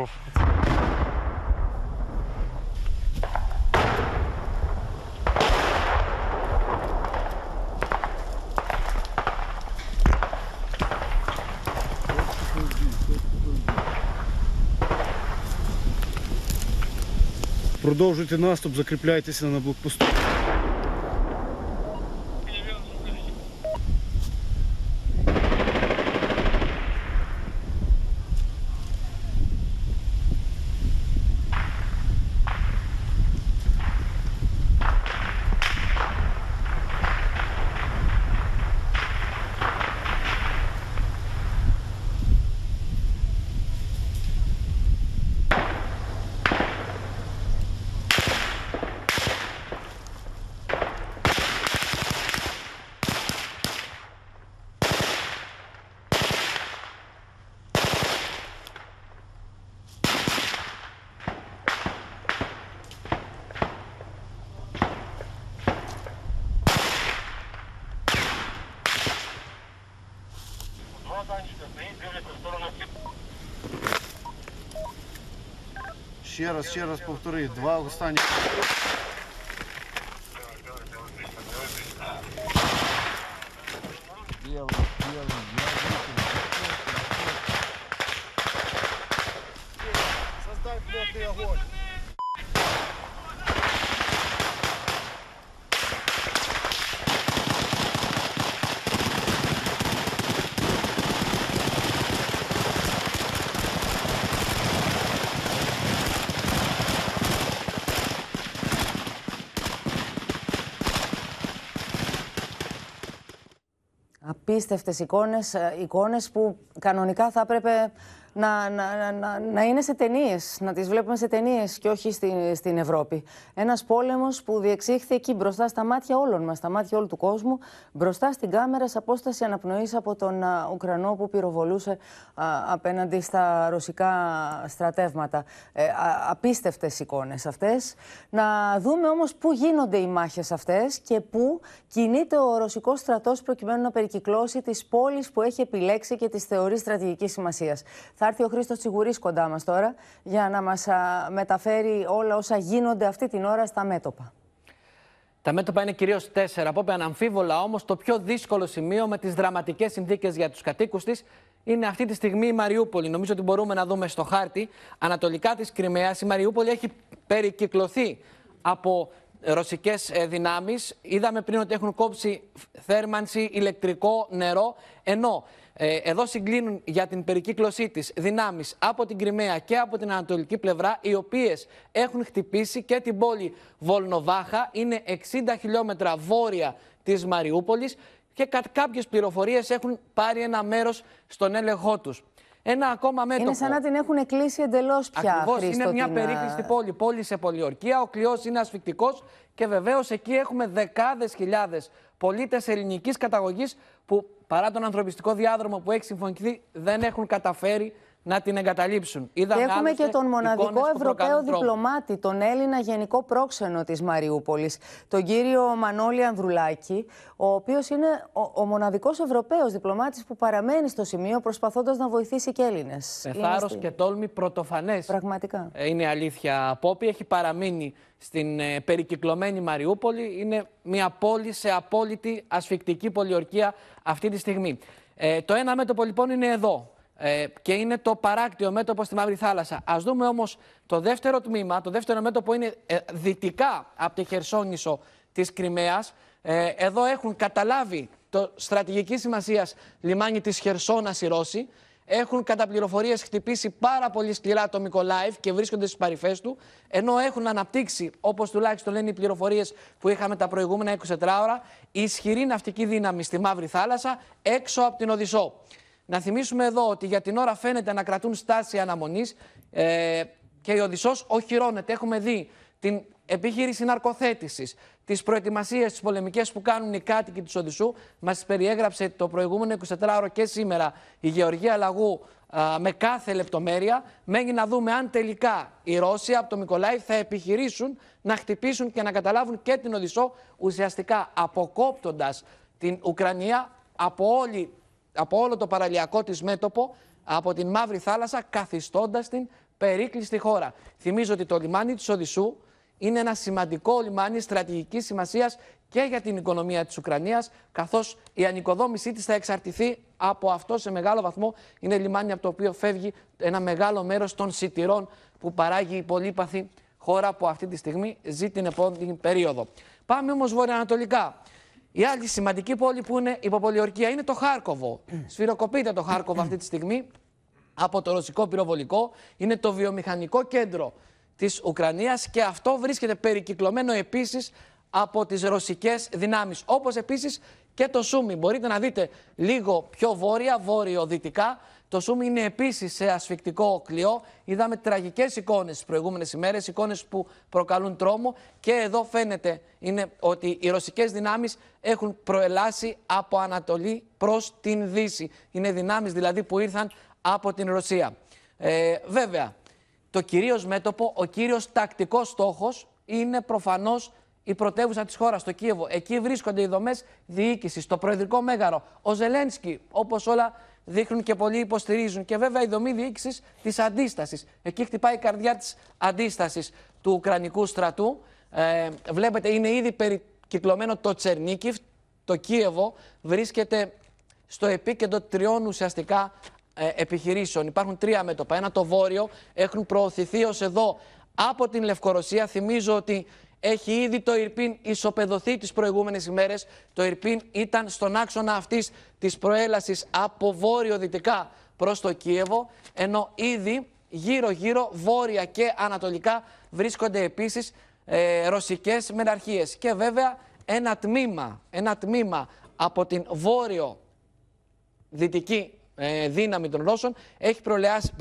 Продовжуйте наступ, закріпляйтеся на блокпосту. Ще раз, ще раз повтори. Два останні. Απίστευτες εικόνες, ε, εικόνες που κανονικά θα έπρεπε να, να, να- να, να είναι σε ταινίες, να τις βλέπουμε σε ταινίες και όχι στην, στην Ευρώπη. Ένας πόλεμος που διεξήχθη εκεί μπροστά στα μάτια όλων μας, στα μάτια όλου του κόσμου, μπροστά στην κάμερα σε απόσταση αναπνοής από τον α, Ουκρανό που πυροβολούσε α, απέναντι στα ρωσικά στρατεύματα. Ε, α, απίστευτες εικόνες αυτές. Να δούμε όμως πού γίνονται οι μάχες αυτές και πού κινείται ο ρωσικός στρατός προκειμένου να περικυκλώσει τις πόλεις που έχει επιλέξει και τις θεωρεί στρατηγικής σημασίας. Θα έρθει ο Χρήστος Τσιγουρής κοντά μας τώρα για να μας α, μεταφέρει όλα όσα γίνονται αυτή την ώρα στα μέτωπα. Τα μέτωπα είναι κυρίως τέσσερα. Από αναμφίβολα όμως το πιο δύσκολο σημείο με τις δραματικές συνθήκες για τους κατοίκους της είναι αυτή τη στιγμή η Μαριούπολη. Νομίζω ότι μπορούμε να δούμε στο χάρτη. Ανατολικά της Κρυμαίας η Μαριούπολη έχει περικυκλωθεί από ρωσικές δυνάμεις. Είδαμε πριν ότι έχουν κόψει θέρμανση, ηλεκτρικό, νερό. Ενώ ε, εδώ συγκλίνουν για την περικύκλωσή της δυνάμεις από την Κρυμαία και από την ανατολική πλευρά, οι οποίες έχουν χτυπήσει και την πόλη Βολνοβάχα, είναι 60 χιλιόμετρα βόρεια της Μαριούπολης και κα- κάποιες πληροφορίες έχουν πάρει ένα μέρος στον έλεγχό τους. Ένα ακόμα μέτωπο. Είναι σαν να την έχουν κλείσει εντελώς πια. Ακριβώς, Χρήστο, είναι μια την, α, περίκλειστη πόλη, πόλη σε πολιορκία. Ο κλειός είναι ασφικτικός και βεβαίως εκεί έχουμε δεκάδες χιλιάδες πολίτες ελληνικής καταγωγής που παρά τον ανθρωπιστικό διάδρομο που έχει συμφωνηθεί δεν έχουν καταφέρει να την εγκαταλείψουν. Και Είδαμε έχουμε άλλωστε και τον μοναδικό εικόνες που Ευρωπαίο προκαλούν τρόμο. διπλωμάτη, τον Έλληνα Γενικό Πρόξενο της Μαριούπολης, τον κύριο Μανώλη Ανδρουλάκη, ο οποίος είναι ο, ο μοναδικός Ευρωπαίος διπλωμάτης που παραμένει στο σημείο προσπαθώντας να βοηθήσει και Έλληνες. Με Είναι θάρρος στη- και τόλμη πρωτοφανές. Πραγματικά. Είναι αλήθεια. Πόπη έχει παραμείνει στην ε, περικυκλωμένη Μαριούπολη. Είναι μια πόλη σε απόλυτη ασφικτική πολιορκία αυτή τη στιγμή. Ε, το ένα μέτωπο λοιπόν είναι εδώ. Ε, και είναι το παράκτιο μέτωπο στη Μαύρη Θάλασσα. Ας δούμε όμως το δεύτερο τμήμα. Το δεύτερο μέτωπο είναι ε, δυτικά από τη Χερσόνησο της Κρυμαίας. Ε, εδώ έχουν καταλάβει το στρατηγική σημασία λιμάνι της Χερσόνας οι Ρώσοι. Έχουν κατά πληροφορίες χτυπήσει πάρα πολύ σκληρά το Μικολάιβ και βρίσκονται στις παρυφές του, ενώ έχουν αναπτύξει, όπως τουλάχιστον λένε οι πληροφορίες που είχαμε τα προηγούμενα 24 ώρα, ισχυρή ναυτική δύναμη στη Μαύρη Θάλασσα έξω από την Οδυσσό. Να θυμίσουμε εδώ ότι για την ώρα φαίνεται να κρατούν στάση αναμονής ε, και η Οδυσσός οχυρώνεται. Έχουμε δει την επιχείρηση ναρκοθέτησης, τις προετοιμασίες, τις πολεμικές που κάνουν οι κάτοικοι της Οδυσσού. Μας τις περιέγραψε το προηγούμενο 24ωρο και σήμερα η Γεωργία Λαγού α, με κάθε λεπτομέρεια. Μένει να δούμε αν τελικά οι Ρώσοι από το Μικολάιβ θα επιχειρήσουν να χτυπήσουν και να καταλάβουν και την Οδυσσό, ουσιαστικά αποκόπτοντας την Ουκρανία από, όλη, από όλο το παραλιακό της μέτωπο, από την Μαύρη Θάλασσα, καθιστώντας την περίκλειστη χώρα. Θυμίζω ότι το λιμάνι της Οδυσσού είναι ένα σημαντικό λιμάνι στρατηγικής σημασίας και για την οικονομία της Ουκρανίας, καθώς η ανοικοδόμησή της θα εξαρτηθεί από αυτό σε μεγάλο βαθμό. Είναι λιμάνι από το οποίο φεύγει ένα μεγάλο μέρος των σιτηρών που παράγει η πολύπαθη χώρα που αυτή τη στιγμή ζει την επόμενη περίοδο. Πάμε όμως βορειοανατολικά. Η άλλη σημαντική πόλη που είναι υποπολιορκία είναι το Χάρκοβο. Σφυροκοπείται το Χάρκοβο αυτή τη στιγμή από το ρωσικό πυροβολικό. Είναι το βιομηχανικό κέντρο της Ουκρανίας και αυτό βρίσκεται περικυκλωμένο επίσης από τις ρωσικές δυνάμεις. Όπως επίσης και το Σούμι. Μπορείτε να δείτε λίγο πιο βόρεια, βόρειο-δυτικά. Το Σούμι είναι επίσης σε ασφικτικό κλειό. Είδαμε τραγικές εικόνες τις προηγούμενες ημέρες, εικόνες που προκαλούν τρόμο. Και εδώ φαίνεται είναι ότι οι ρωσικές δυνάμεις έχουν προελάσει από Ανατολή προς την Δύση. Είναι δυνάμεις δηλαδή που ήρθαν από την Ρωσία. Ε, βέβαια, το κυρίως μέτωπο, ο κύριος τακτικός στόχος είναι προφανώς η πρωτεύουσα της χώρας, το Κίεβο. Εκεί βρίσκονται οι δομές διοίκησης, το προεδρικό μέγαρο. Ο Ζελένσκι, όπως όλα δείχνουν και πολλοί υποστηρίζουν. Και βέβαια η δομή διοίκησης της αντίστασης. Εκεί χτυπάει η καρδιά της αντίστασης του Ουκρανικού στρατού. Ε, βλέπετε, είναι ήδη περικυκλωμένο το Τσερνίκιφ. Το Κίεβο βρίσκεται στο επίκεντρο τριών ουσιαστικά ε, επιχειρήσεων. Υπάρχουν τρία μέτωπα. Ένα το βόρειο, έχουν προωθηθεί ως εδώ από την Λευκορωσία. Θυμίζω ότι έχει ήδη το Ιρπίν ισοπεδωθεί τις προηγούμενες ημέρες. Το Ιρπίν ήταν στον άξονα αυτής της προέλασης από βόρειο-δυτικά προς το Κίεβο, ενώ ήδη γύρω-γύρω, βόρεια και ανατολικά βρίσκονται επίσης ε, ρωσικές μεναρχίες. Και βέβαια ένα τμήμα, ένα τμήμα από την βόρειο-δυτική ε, δύναμη των Ρώσων έχει προελάσει,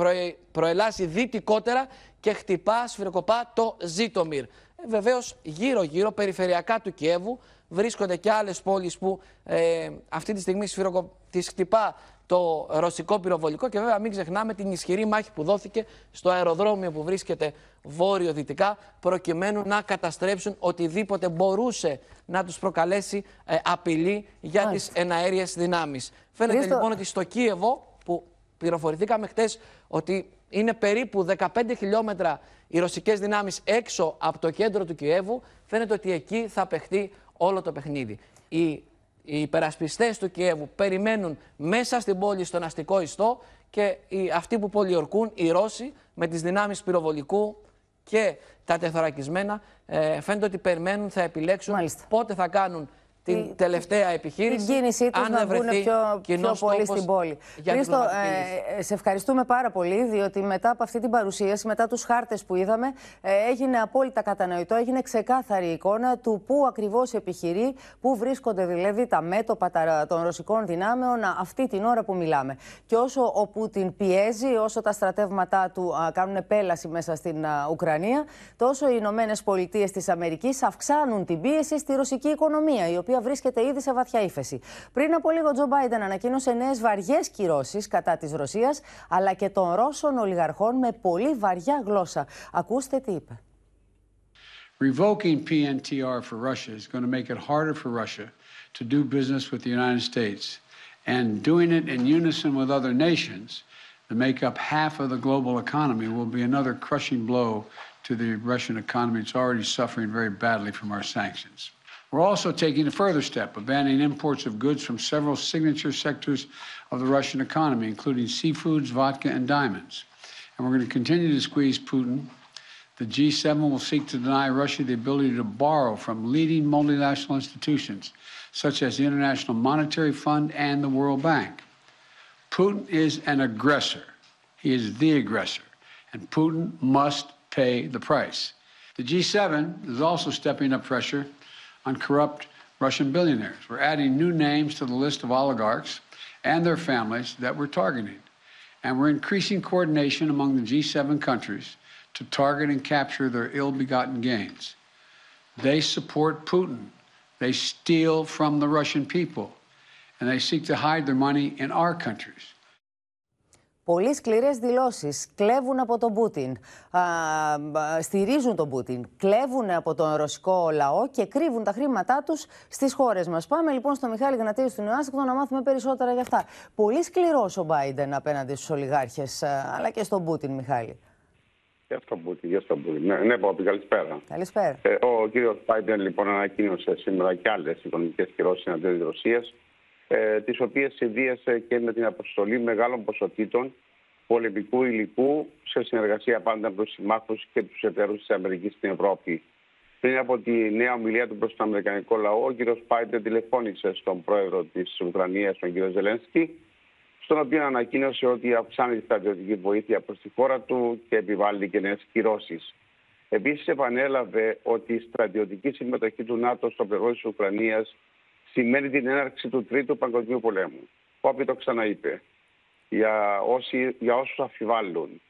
προελάσει δυτικότερα και χτυπά, σφυροκοπά το Ζήτομιρ. Βεβαίως, γύρω-γύρω, περιφερειακά του Κιέβου, βρίσκονται και άλλες πόλεις που ε, αυτή τη στιγμή τις χτυπά το ρωσικό πυροβολικό και βέβαια μην ξεχνάμε την ισχυρή μάχη που δόθηκε στο αεροδρόμιο που βρίσκεται βόρειο-δυτικά προκειμένου να καταστρέψουν οτιδήποτε μπορούσε να τους προκαλέσει ε, απειλή για Μάλιστα. τις εναέριες δυνάμεις. Φαίνεται λοιπόν ότι στο Κίεβο που πληροφορηθήκαμε χτες ότι είναι περίπου 15 χιλιόμετρα οι ρωσικές δυνάμεις έξω από το κέντρο του Κιέβου, φαίνεται ότι εκεί θα παιχτεί όλο το παιχνίδι. Οι, οι υπερασπιστές του Κιέβου περιμένουν μέσα στην πόλη στον αστικό ιστό και οι, αυτοί που πολιορκούν, οι Ρώσοι, με τις δυνάμεις πυροβολικού και τα τεθωρακισμένα, ε, φαίνεται ότι περιμένουν, θα επιλέξουν πότε θα κάνουν την τελευταία επιχείρηση. Την κίνησή τους να βγουν πιο, πιο πολύ στην πόλη. Χρήστο, ε, σε ευχαριστούμε πάρα πολύ, διότι μετά από αυτή την παρουσίαση, μετά τους χάρτες που είδαμε, ε, έγινε απόλυτα κατανοητό, έγινε ξεκάθαρη εικόνα του πού ακριβώς επιχειρεί, πού βρίσκονται δηλαδή τα μέτωπα των ρωσικών δυνάμεων αυτή την ώρα που μιλάμε. Και όσο ο Πούτιν πιέζει, όσο τα στρατεύματά του α, κάνουν επέλαση μέσα στην α, Ουκρανία, τόσο οι Ηνωμένες Πολιτείες της Αμερικής αυξάνουν την πίεση στη ρωσική οικονομία, η οποία οποία βρίσκεται ήδη σε βαθιά ύφεση. Πριν από λίγο, ο Τζο Μπάιντεν ανακοίνωσε νέε βαριέ κυρώσει κατά τη Ρωσία, αλλά και των Ρώσων ολιγαρχών με πολύ βαριά γλώσσα. Ακούστε τι είπε. Revoking PNTR for Russia is going to make it harder for Russia to do business with the United States. And doing it in unison with other nations that make up half of the global economy will be another crushing blow to the Russian economy. It's already suffering very badly from our sanctions. We're also taking a further step of banning imports of goods from several signature sectors of the Russian economy, including seafoods, vodka, and diamonds. And we're going to continue to squeeze Putin. The G7 will seek to deny Russia the ability to borrow from leading multinational institutions, such as the International Monetary Fund and the World Bank. Putin is an aggressor. He is the aggressor. And Putin must pay the price. The G7 is also stepping up pressure on corrupt Russian billionaires. We're adding new names to the list of oligarchs and their families that we're targeting. And we're increasing coordination among the G7 countries to target and capture their ill begotten gains. They support Putin. They steal from the Russian people. And they seek to hide their money in our countries. Πολύ σκληρές δηλώσεις. Κλέβουν από τον Πούτιν. Α, α, στηρίζουν τον Πούτιν. Κλέβουν από τον ρωσικό λαό και κρύβουν τα χρήματά τους στις χώρες μας. Πάμε λοιπόν στο Μιχάλη Γνατήριο του Νεοάστικτο να μάθουμε περισσότερα για αυτά. Πολύ σκληρός ο Μπάιντεν απέναντι στους ολιγάρχες, αλλά και στον Πούτιν, Μιχάλη. Για στον Πούτιν, για στον Πούτιν. Ναι, ναι Πόπη, καλησπέρα. Καλησπέρα. Ε, ο κύριος Μπάιντεν λοιπόν ανακοίνωσε σήμερα και άλλες οικονομικές κυρώσεις εναντίον της Ρωσίας, ε, τις οποίες συνδύασε και με την αποστολή μεγάλων ποσοτήτων πολεμικού υλικού σε συνεργασία πάντα με τους συμμάχους και τους εταίρους της Αμερικής στην Ευρώπη. Πριν από τη νέα ομιλία του προς τον Αμερικανικό λαό, ο κ. Πάιντερ τηλεφώνησε στον πρόεδρο της Ουκρανίας, τον κ. Ζελένσκι, στον οποίο ανακοίνωσε ότι αυξάνει τη στρατιωτική βοήθεια προς τη χώρα του και επιβάλλει και νέες κυρώσεις. Επίσης, επανέλαβε ότι η στρατιωτική συμμετοχή του ΝΑΤΟ στο πλευρό της Ουκρανίας σημαίνει την έναρξη του Τρίτου Παγκοσμίου Πολέμου. Όπι το ξαναείπε για, όσοι, για όσους αφιβάλλουν.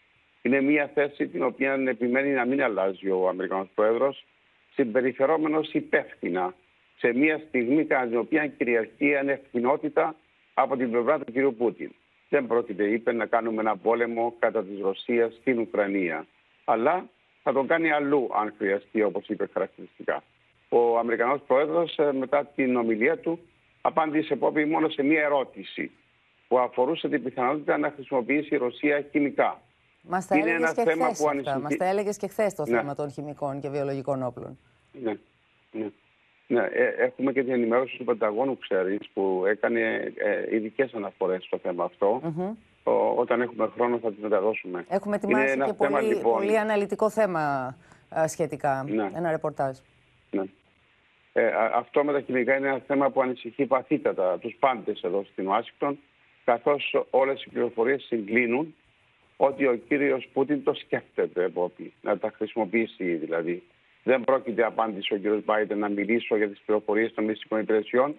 Είναι μια θέση την οποία επιμένει να μην αλλάζει ο Αμερικανός Πρόεδρος, συμπεριφερόμενος υπεύθυνα σε μια στιγμή κατά την οποία κυριαρχεί η ανευθυνότητα από την πλευρά του κ. Πούτιν. Δεν πρόκειται, είπε, να κάνουμε ένα πόλεμο κατά της Ρωσίας στην Ουκρανία. Αλλά θα τον κάνει αλλού, αν χρειαστεί, όπως είπε χαρακτηριστικά. Ο Αμερικανός Πρόεδρος, ε, μετά την ομιλία του, απάντησε πόπι μόνο σε μία ερώτηση που αφορούσε την πιθανότητα να χρησιμοποιήσει η Ρωσία χημικά. Μας τα έλεγες και θέμα που ανησυχεί. Μας τα έλεγες και χθες το ναι. θέμα των χημικών και βιολογικών όπλων. Ναι. ναι. ναι. Ε, έχουμε και την ενημέρωση του Πενταγώνου, ξέρεις, που έκανε ε, ειδικές αναφορές στο θέμα αυτό. Mm -hmm. Ο, όταν έχουμε χρόνο θα την μεταδώσουμε. Έχουμε ετοιμάσει και θέμα, πολύ, λοιπόν... πολύ αναλυτικό θέμα α, σχετικά. Ναι. Ένα ρεπορτάζ. Ναι. Ε, αυτό με τα χημικά είναι ένα θέμα που ανησυχεί βαθύτατα τους πάντες εδώ στην Ουάσιγκτον καθώς όλες οι πληροφορίες συγκλίνουν ότι ο κύριος Πούτιν το σκέφτεται, Πόπη, να τα χρησιμοποιήσει δηλαδή. Δεν πρόκειται, απάντησε ο κύριος Μπάιντεν, να μιλήσω για τις πληροφορίες των μυστικών υπηρεσιών,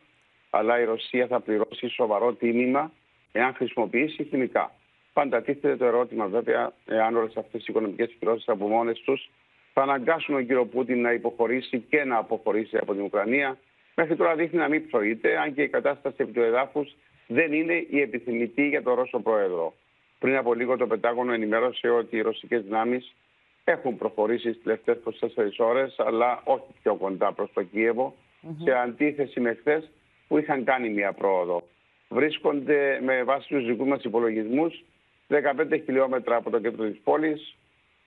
αλλά η Ρωσία θα πληρώσει σοβαρό τίμημα εάν χρησιμοποιήσει χημικά. Πάντα τίθεται το ερώτημα, βέβαια, εάν όλες αυτές οι οικονομικές κυρώσεις από μόνες τους θα αναγκάσουν τον κύριο Πούτιν να υποχωρήσει και να αποχωρήσει από την Ουκρανία. Μέχρι τώρα δείχνει να μην προείται, αν και η κατάσταση επί του εδάφους δεν είναι η επιθυμητή για τον Ρώσο Πρόεδρο. Πριν από λίγο το Πεντάγωνο ενημέρωσε ότι οι ρωσικές δυνάμεις έχουν προχωρήσει στις τελευταίες 24 ώρες, αλλά όχι πιο κοντά προς το Κίεβο, σε αντίθεση με χθες που είχαν κάνει μια πρόοδο. Βρίσκονται με βάση τους δικούς μας υπολογισμούς 15 χιλιόμετρα από το κέντρο της πόλης.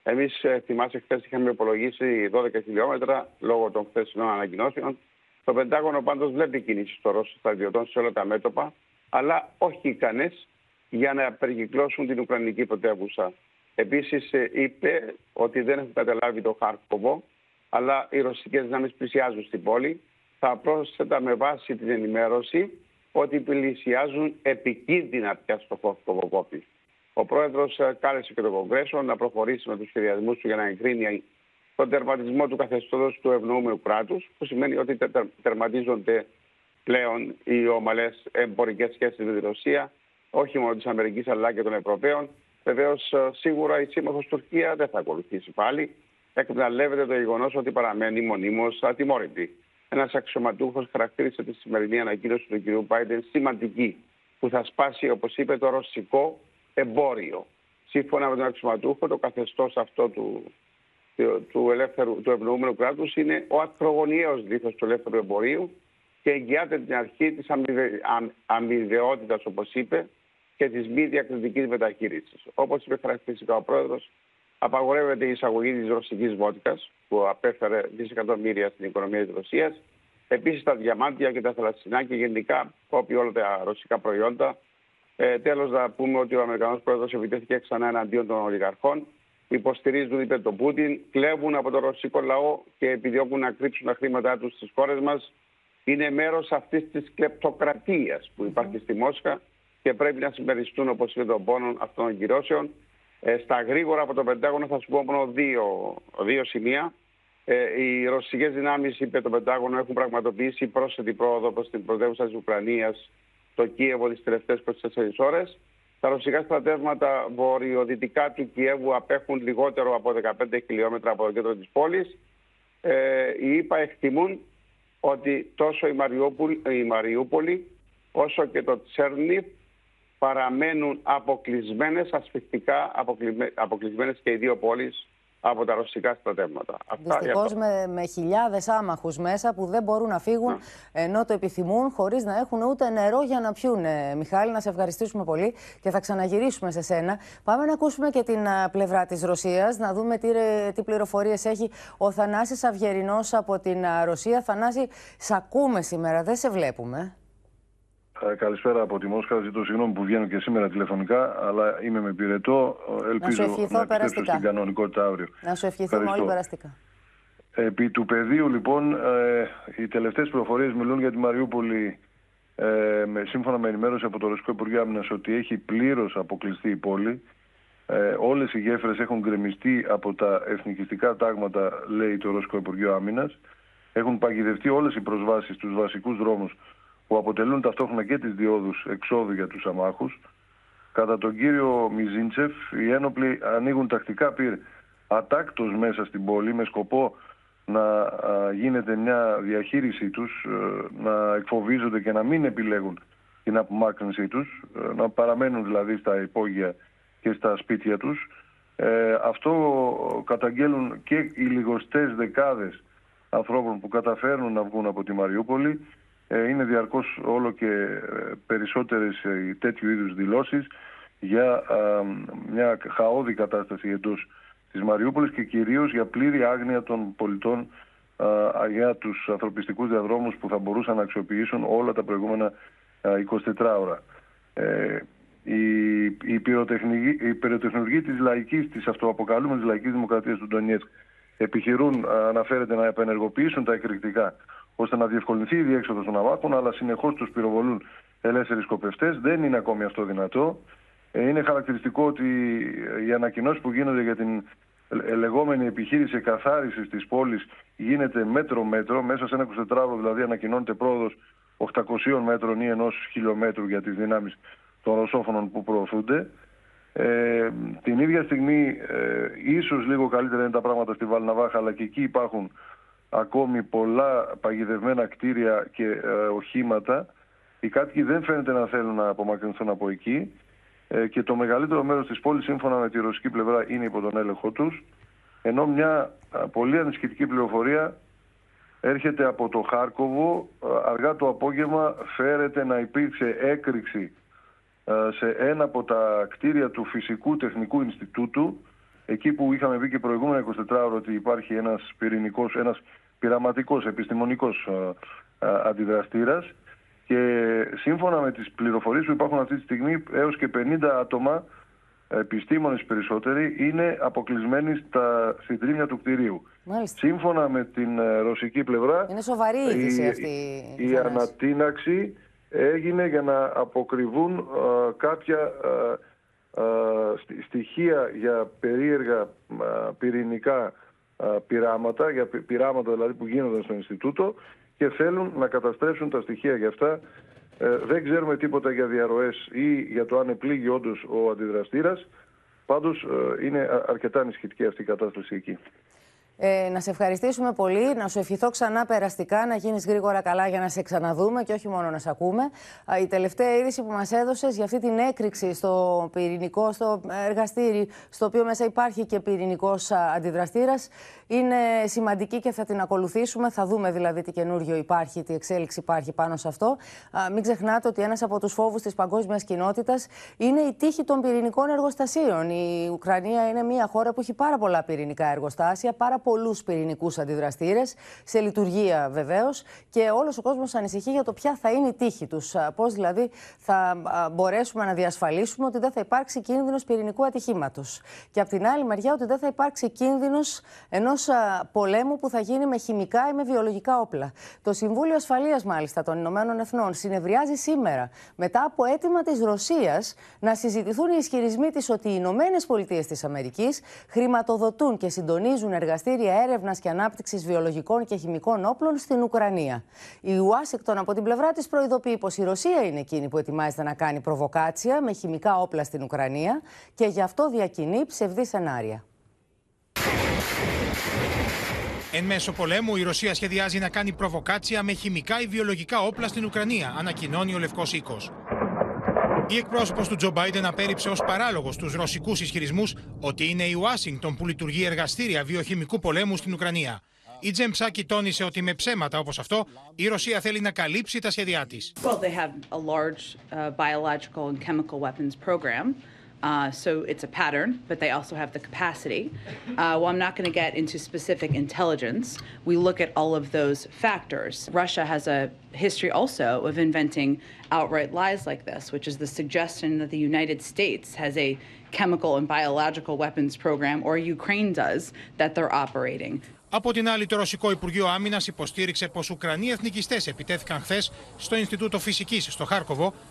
Εμείς, ε, θυμάσαι, χθες είχαμε υπολογίσει 12 χιλιόμετρα λόγω των χθεσινών ανακοινώσεων. Το Πεντάγωνο πάντως βλέπει κίνηση των Ρώσων στρατιωτών σε όλα τα μέτωπα αλλά όχι ικανές για να περικυκλώσουν την Ουκρανική πρωτεύουσα. Επίσης ε, είπε ότι δεν έχουν καταλάβει το Χάρκοβο, αλλά οι ρωσικές δυνάμεις πλησιάζουν στην πόλη. Θα πρόσθετα με βάση την ενημέρωση ότι πλησιάζουν επικίνδυνα πια στο Χάρκοβο κόπη. Ο πρόεδρος ε, κάλεσε και το Κογκρέσο να προχωρήσει με τους σχεδιασμούς του για να εγκρίνει τον τερματισμό του καθεστώτος του ευνοούμενου κράτους, που σημαίνει ότι τερματίζονται πλέον οι ομαλές εμπορικές σχέσεις με τη Ρωσία, όχι μόνο της Αμερικής αλλά και των Ευρωπαίων. Βεβαίως, σίγουρα η σύμμαχος Τουρκία δεν θα ακολουθήσει πάλι. Εκμεταλλεύεται το γεγονός ότι παραμένει μονίμως ατιμόρυτη. Ένας αξιωματούχος χαρακτήρισε τη σημερινή ανακοίνωση του κ. Μπάιντεν σημαντική, που θα σπάσει, όπως είπε, το ρωσικό εμπόριο. Σύμφωνα με τον αξιωματούχο, το καθεστώς αυτό του, του, ελεύθερου, του ευνοούμενου κράτους είναι ο ακρογωνιαίος λίθο του ελεύθερου εμπορίου και εγγυάται την αρχή της αμοιβαιότητας, όπως είπε, και της μη διακριτικής μεταχείρισης. Όπως είπε χαρακτηριστικά ο πρόεδρος, απαγορεύεται η εισαγωγή της ρωσικής βότικας, που απέφερε δισεκατομμύρια στην οικονομία της Ρωσίας, επίσης τα διαμάντια και τα θαλασσινά και γενικά κόπη όλα τα ρωσικά προϊόντα. Ε, τέλος, να πούμε ότι ο Αμερικανός πρόεδρος επιτέθηκε ξανά εναντίον των ολιγαρχών, υποστηρίζουν είπε τον Πούτιν, κλέβουν από το ρωσικό λαό και επιδιώκουν να κρύψουν τα χρήματά τους στις χώρες μας είναι μέρος αυτής της κλεπτοκρατίας που υπάρχει στη Μόσχα και πρέπει να συμμεριστούν όπως είναι τον πόνο αυτών των κυρώσεων. Ε, στα γρήγορα από το Πεντάγωνο θα σου πω μόνο δύο, δύο σημεία. Ε, οι ρωσικές δυνάμεις, είπε το Πεντάγωνο, έχουν πραγματοποιήσει πρόσθετη πρόοδο προς την πρωτεύουσα της Ουκρανίας, το Κίεβο, τις τελευταίες 24 ώρες. Τα ρωσικά στρατεύματα βορειοδυτικά του Κιέβου απέχουν λιγότερο από 15 χιλιόμετρα από το κέντρο της πόλης. Ε, οι ΙΠΑ εκτιμούν ότι τόσο η, Μαριούπολη, η Μαριούπολη όσο και το Τσέρνιφ παραμένουν αποκλεισμένες, ασφυκτικά αποκλεισμένες και οι δύο πόλεις από τα ρωσικά στρατεύματα. Δυστυχώς με, με χιλιάδες άμαχους μέσα που δεν μπορούν να φύγουν ενώ το επιθυμούν, χωρίς να έχουν ούτε νερό για να πιούν. Μιχάλη, να σε ευχαριστήσουμε πολύ και θα ξαναγυρίσουμε σε σένα. Πάμε να ακούσουμε και την πλευρά της Ρωσίας, να δούμε τι, τι πληροφορίες έχει ο Θανάσης Αυγερινό από την Ρωσία. Θανάση, σ' ακούμε σήμερα, δεν σε βλέπουμε. Ε, καλησπέρα από τη Μόσχα. Ζητώ συγγνώμη που βγαίνω και σήμερα τηλεφωνικά, αλλά είμαι με πυρετό. Ελπίζω να, να περαστικά. στην κανονικότητα αύριο. Να σου ευχηθούμε όλοι περαστικά. Επί του πεδίου, λοιπόν, ε, οι τελευταίες πληροφορίες μιλούν για τη Μαριούπολη, ε, με, σύμφωνα με ενημέρωση από το Ρωσικό Υπουργείο Άμυνας, ότι έχει πλήρως αποκλειστεί η πόλη. Ε, Όλες οι γέφυρες έχουν γκρεμιστεί από τα εθνικιστικά τάγματα, λέει το Ρωσικό Υπουργείο Άμυνας. Έχουν παγιδευτεί όλες οι προσβάσεις στους βασικούς δρόμους που αποτελούν ταυτόχρονα και τις διόδους εξόδου για τους αμάχους. Κατά τον κύριο Μιζίντσεφ, οι ένοπλοι ανοίγουν τακτικά πυρ ατάκτος μέσα στην πόλη με σκοπό να γίνεται μια διαχείρισή τους, ε, να εκφοβίζονται και να μην επιλέγουν την απομάκρυνσή τους, ε, να παραμένουν δηλαδή στα υπόγεια και στα σπίτια τους. Ε, αυτό καταγγέλουν και οι λιγοστές δεκάδες ανθρώπων που καταφέρνουν να βγουν από τη Μαριούπολη ε, είναι διαρκώς όλο και ε, περισσότερες ε, τέτοιου είδους δηλώσεις για μια χαόδη κατάσταση εντός της Μαριούπολης και κυρίως για πλήρη άγνοια των πολιτών για τους ανθρωπιστικούς διαδρόμους που θα μπορούσαν να αξιοποιήσουν όλα τα προηγούμενα 24 ώρα. Η, η, πυροτεχνική, η πυροτεχνουργοί της λαϊκής, της αυτοαποκαλούμενης λαϊκής δημοκρατίας του Ντονιέτσκ επιχειρούν, αναφέρεται, να επενεργοποιήσουν τα εκρηκτικά ώστε να διευκολυνθεί η διέξοδος των αμάχων, αλλά συνεχώς τους πυροβολούν ελεύθεροι σκοπευτές. Δεν είναι ακόμη αυτό δυνατό. Ε, είναι χαρακτηριστικό ότι οι ανακοινώσεις που γίνονται για την λεγόμενη επιχείρηση καθάρισης της πόλης γίνεται μέτρο-μέτρο. Μέσα σε ένα 24ωρο δηλαδή ανακοινώνεται πρόοδος 800 μέτρων ή ενός χιλιόμετρου για τις δυνάμεις των ρωσόφωνων που προωθούνται. Ε, την ίδια στιγμή, ε, ίσως λίγο καλύτερα είναι τα πράγματα στη Βαλναβάχα, αλλά και εκεί υπάρχουν ακόμη πολλά παγιδευμένα κτίρια και ε, οχήματα. Οι κάτοικοι δεν φαίνεται να θέλουν να απομακρυνθούν από εκεί. Ε, και το μεγαλύτερο μέρος της πόλης σύμφωνα με τη ρωσική πλευρά είναι υπό τον έλεγχό τους. Ενώ μια πολύ ανησυχητική πληροφορία έρχεται από το Χάρκοβο. Αργά το απόγευμα φέρεται να υπήρξε έκρηξη σε ένα από τα κτίρια του Φυσικού Τεχνικού Ινστιτούτου. Εκεί που είχαμε πει και προηγούμενα 24 ώρα ότι υπάρχει ένας πυρηνικός, ένας πειραματικός επιστημονικός ε, ε, αντιδραστήρας και σύμφωνα με τις πληροφορίες που υπάρχουν αυτή τη στιγμή έως και 50 άτομα επιστήμονες περισσότεροι είναι αποκλεισμένοι στα συντρίμια του κτηρίου. Σύμφωνα με την ε, ρωσική πλευρά είναι σοβαρή η, αυτή η, ανατίναξη έγινε για να αποκρυβούν κάποια στοιχεία για περίεργα πυρηνικά πειράματα, για πειράματα δηλαδή που γίνονταν στο Ινστιτούτο και θέλουν να καταστρέψουν τα στοιχεία για αυτά. Ε, δεν ξέρουμε τίποτα για διαρροές ή για το αν επλήγει όντως ο αντιδραστήρας. Πάντως ε, είναι αρκετά ανησυχητική αυτή η κατάσταση εκεί. Ε, να σε ευχαριστήσουμε πολύ, να σου ευχηθώ ξανά περαστικά, να γίνεις γρήγορα καλά για να σε ξαναδούμε και όχι μόνο να σε ακούμε. Η τελευταία είδηση που μας έδωσες για αυτή την έκρηξη στο πυρηνικό, στο εργαστήρι, στο οποίο μέσα υπάρχει και πυρηνικός αντιδραστήρας, είναι σημαντική και θα την ακολουθήσουμε. Θα δούμε δηλαδή τι καινούριο υπάρχει, τι εξέλιξη υπάρχει πάνω σε αυτό. Μην ξεχνάτε ότι ένας από τους φόβους της παγκόσμιας κοινότητας είναι η τύχη των πυρηνικών εργοστασίων. Η Ουκρανία είναι μια χώρα που έχει πάρα πολλά πυρηνικά εργοστάσια, πάρα πολλούς πυρηνικούς αντιδραστήρες, σε λειτουργία βεβαίως. Και όλος ο κόσμος ανησυχεί για το ποια θα είναι η τύχη τους. Πώς δηλαδή θα μπορέσουμε να διασφαλίσουμε ότι δεν θα υπάρξει κίνδυνος πυρηνικού ατυχήματος. Και από την άλλη μεριά ότι δεν θα υπάρξει κίνδυνος ενός πολέμου που θα γίνει με χημικά ή με βιολογικά όπλα. Το Συμβούλιο Ασφαλείας, μάλιστα, των Ηνωμένων Εθνών συνευριάζει σήμερα μετά από αίτημα της Ρωσίας να συζητηθούν οι ισχυρισμοί της ότι οι Ηνωμένες Πολιτείες της Αμερικής χρηματοδοτούν και συντονίζουν εργαστήρια εργαστήρια έρευνας και ανάπτυξης βιολογικών και χημικών όπλων στην Ουκρανία. Η Ουάσιγκτον από την πλευρά της προειδοποιεί πως η Ρωσία είναι εκείνη που ετοιμάζεται να κάνει προβοκάτσια με χημικά όπλα στην Ουκρανία και γι' αυτό διακινεί ψευδή σενάρια. Εν μέσω πολέμου, η Ρωσία σχεδιάζει να κάνει προβοκάτσια με χημικά ή βιολογικά όπλα στην Ουκρανία, ανακοινώνει ο Λευκός Οίκος. Η εκπρόσωπος του Τζο Μπάιντεν απέρριψε ως παράλογος τους ρωσικούς ισχυρισμούς ότι είναι η Ουάσιγκτον που λειτουργεί εργαστήρια βιοχημικού πολέμου στην Ουκρανία. Η Τζεμ Ψάκη τόνισε ότι με ψέματα όπως αυτό η Ρωσία θέλει να καλύψει τα σχέδιά της. Well, they have a large uh, biological and chemical weapons program. Uh, so it's a pattern, but they also have the capacity. Uh, well, I'm not going to get into specific intelligence. We look at all of those factors. Russia has a history also of inventing outright lies like this, which is the suggestion that the United States has a chemical and biological weapons program, or Ukraine does, that they're operating. Από την άλλη, το Ρωσικό Υπουργείο Άμυνα υποστήριξε πω Ουκρανοί εθνικιστέ επιτέθηκαν χθε στο Ινστιτούτο Φυσική στο Χάρκοβο,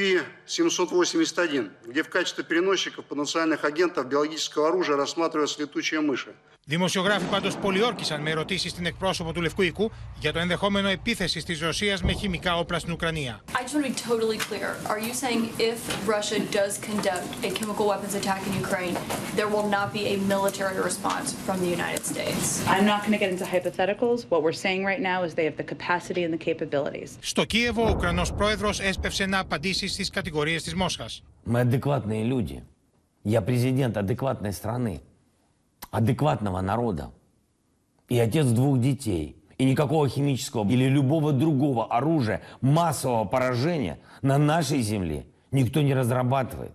Пи-781, где в качестве переносчиков потенциальных агентов биологического оружия рассматриваются летучие мыши. Δημοσιογράφοι πάντως πολιόρκησαν με ερωτήσεις στην εκπρόσωπο του Λευκού Οίκου για το ενδεχόμενο επίθεση της Ρωσίας με χημικά όπλα στην Ουκρανία. I just want to be totally clear. Are you saying if Russia does conduct a chemical weapons attack in Ukraine, there will not be a military response from the United States? I'm not going to get into hypotheticals. What we're saying right now is they have the capacity and the capabilities. Στο Κίεβο, ο Ουκρανός πρόεδρος έσπευσε να απαντήσει στις κατηγορίες της Μόσχας. Мы адекватные люди. Я президент адекватной страны, Адекватного народа. И отец двух детей. И никакого химического или любого другого оружия массового поражения на нашей земле никто не разрабатывает.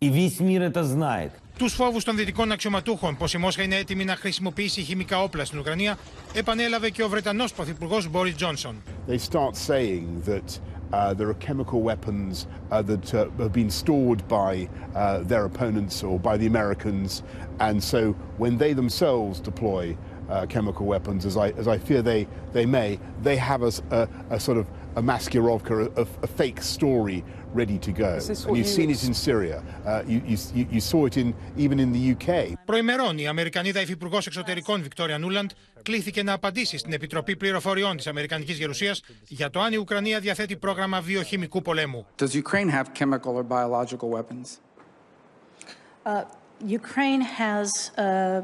И весь мир это знает. Του φόβου των δυτικών αξιωματούχων πω η Μόσχα είναι έτοιμη να χρησιμοποιήσει χημικά όπλα στην Ουκρανία, επανέλαβε και ο Βρετανό Πρωθυπουργό Μπόρι Τζόνσον. They start saying that uh, there are chemical weapons uh, that uh, have been stored by uh, their opponents or by the Americans, and so when they themselves deploy uh, chemical weapons, as I as I fear they they may, they have a, s- a, a sort of a mascurovka, a, a fake story ready to go. Is this And what you've you seen it in Syria. Uh, you, you, you- you saw it in even in the UK. Προημερών, η Αμερικανίδα Υφυπουργό Εξωτερικών Βικτόρια Νούλαντ κλήθηκε να απαντήσει στην Επιτροπή Πληροφοριών τη Αμερικανική Γερουσία για το αν η Ουκρανία διαθέτει πρόγραμμα βιοχημικού πολέμου. Does Ukraine have chemical or biological weapons? Uh, Ukraine has uh,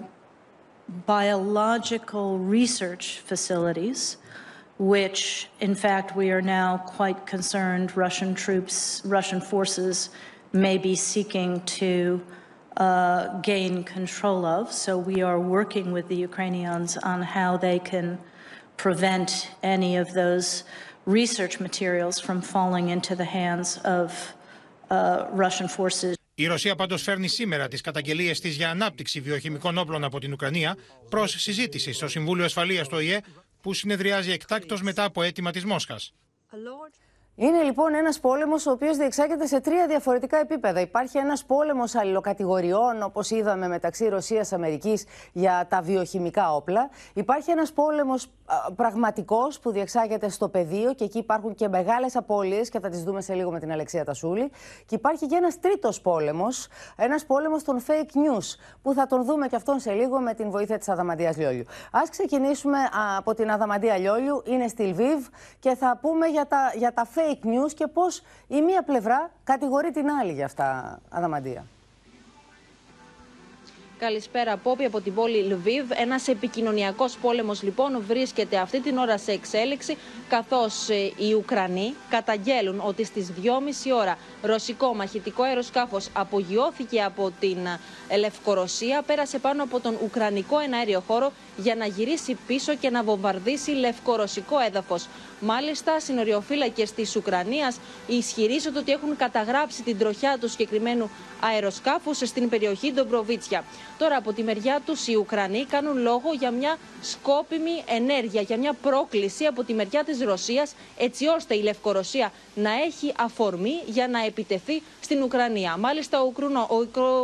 biological research facilities, which, in fact, we are now quite concerned Russian troops, Russian forces may be seeking to uh, gain control of. So we are working with the Ukrainians on how they can prevent any of those research materials from falling into the hands of uh, Russian forces. Η Ρωσία πάντως φέρνει σήμερα τις καταγγελίες της για ανάπτυξη βιοχημικών όπλων από την Ουκρανία προς συζήτηση στο Συμβούλιο Ασφαλείας του ΟΗΕ που συνεδριάζει εκτάκτως μετά από αίτημα της Μόσχας. Είναι λοιπόν ένας πόλεμος ο οποίος διεξάγεται σε τρία διαφορετικά επίπεδα. Υπάρχει ένας πόλεμος αλληλοκατηγοριών, όπως είδαμε μεταξύ Ρωσία-Αμερική για τα βιοχημικά όπλα. Υπάρχει ένας πόλεμος πραγματικός που διεξάγεται στο πεδίο και εκεί υπάρχουν και μεγάλες απώλειες και θα τις δούμε σε λίγο με την Αλεξία Τασούλη. Και υπάρχει και ένας τρίτος πόλεμος, ένας πόλεμος των fake news, που θα τον δούμε και αυτόν σε λίγο με την βοήθεια της Αδαμαντίας Λιόλιου. Α ξεκινήσουμε α, από την Αδαμαντία Λιόλιου, είναι στη Λβίβ και θα πούμε για τα, για τα fake news και πώς η μία πλευρά κατηγορεί την άλλη για αυτά, Αδαμαντία. Καλησπέρα, Πόπη, από την πόλη Λβίβ. Ένας επικοινωνιακός πόλεμος, λοιπόν, βρίσκεται αυτή την ώρα σε εξέλιξη, καθώς οι Ουκρανοί καταγγέλουν ότι στις 2.30 ώρα ρωσικό μαχητικό αεροσκάφος απογειώθηκε από την Λευκορωσία, πέρασε πάνω από τον Ουκρανικό εναέριο χώρο για να γυρίσει πίσω και να βομβαρδίσει λευκορωσικό έδαφος. Μάλιστα, συνοριοφύλακες της Ουκρανίας ισχυρίζονται ότι έχουν καταγράψει την τροχιά του συγκεκριμένου αεροσκάφου στην περιοχή Ντομπροβίτσια. Τώρα, από τη μεριά τους, οι Ουκρανοί κάνουν λόγο για μια σκόπιμη ενέργεια, για μια πρόκληση από τη μεριά της Ρωσίας, έτσι ώστε η Λευκορωσία να έχει αφορμή για να επιτεθεί στην Ουκρανία. Μάλιστα, ο, Ουκρουνο, ο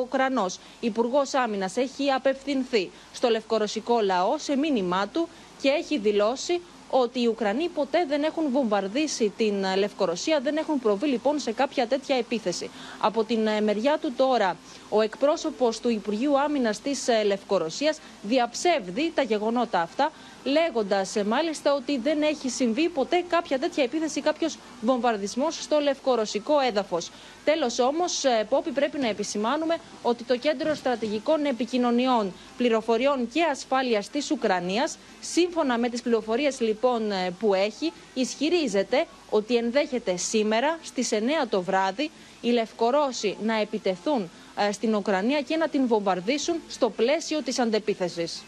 Ουκρανός Υπουργός Άμυνας έχει απευθυνθεί στο λευκορωσικό λαό σε μήνυμά του και έχει δηλώσει ότι οι Ουκρανοί ποτέ δεν έχουν βομβαρδίσει την ε, Λευκορωσία, δεν έχουν προβεί λοιπόν σε κάποια τέτοια επίθεση. Από την ε, μεριά του τώρα, ο εκπρόσωπος του Υπουργείου Άμυνας της ε, Λευκορωσίας διαψεύδει τα γεγονότα αυτά, λέγοντας ε, μάλιστα ότι δεν έχει συμβεί ποτέ κάποια τέτοια επίθεση, κάποιος βομβαρδισμός στο λευκορωσικό έδαφος. Τέλος όμως, ε, Πόπη, πρέπει να επισημάνουμε ότι το Κέντρο Στρατηγικών Επικοινωνιών, Πληροφοριών και Ασφάλειας της Ουκρανίας, σύμφωνα με τις πληροφορίες λοιπόν ε, που έχει, ισχυρίζεται ότι ενδέχεται σήμερα στις 9 το βράδυ οι Λευκορώσοι να επιτεθούν ε, στην Ουκρανία και να την βομβαρδίσουν στο πλαίσιο της αντεπίθεσης.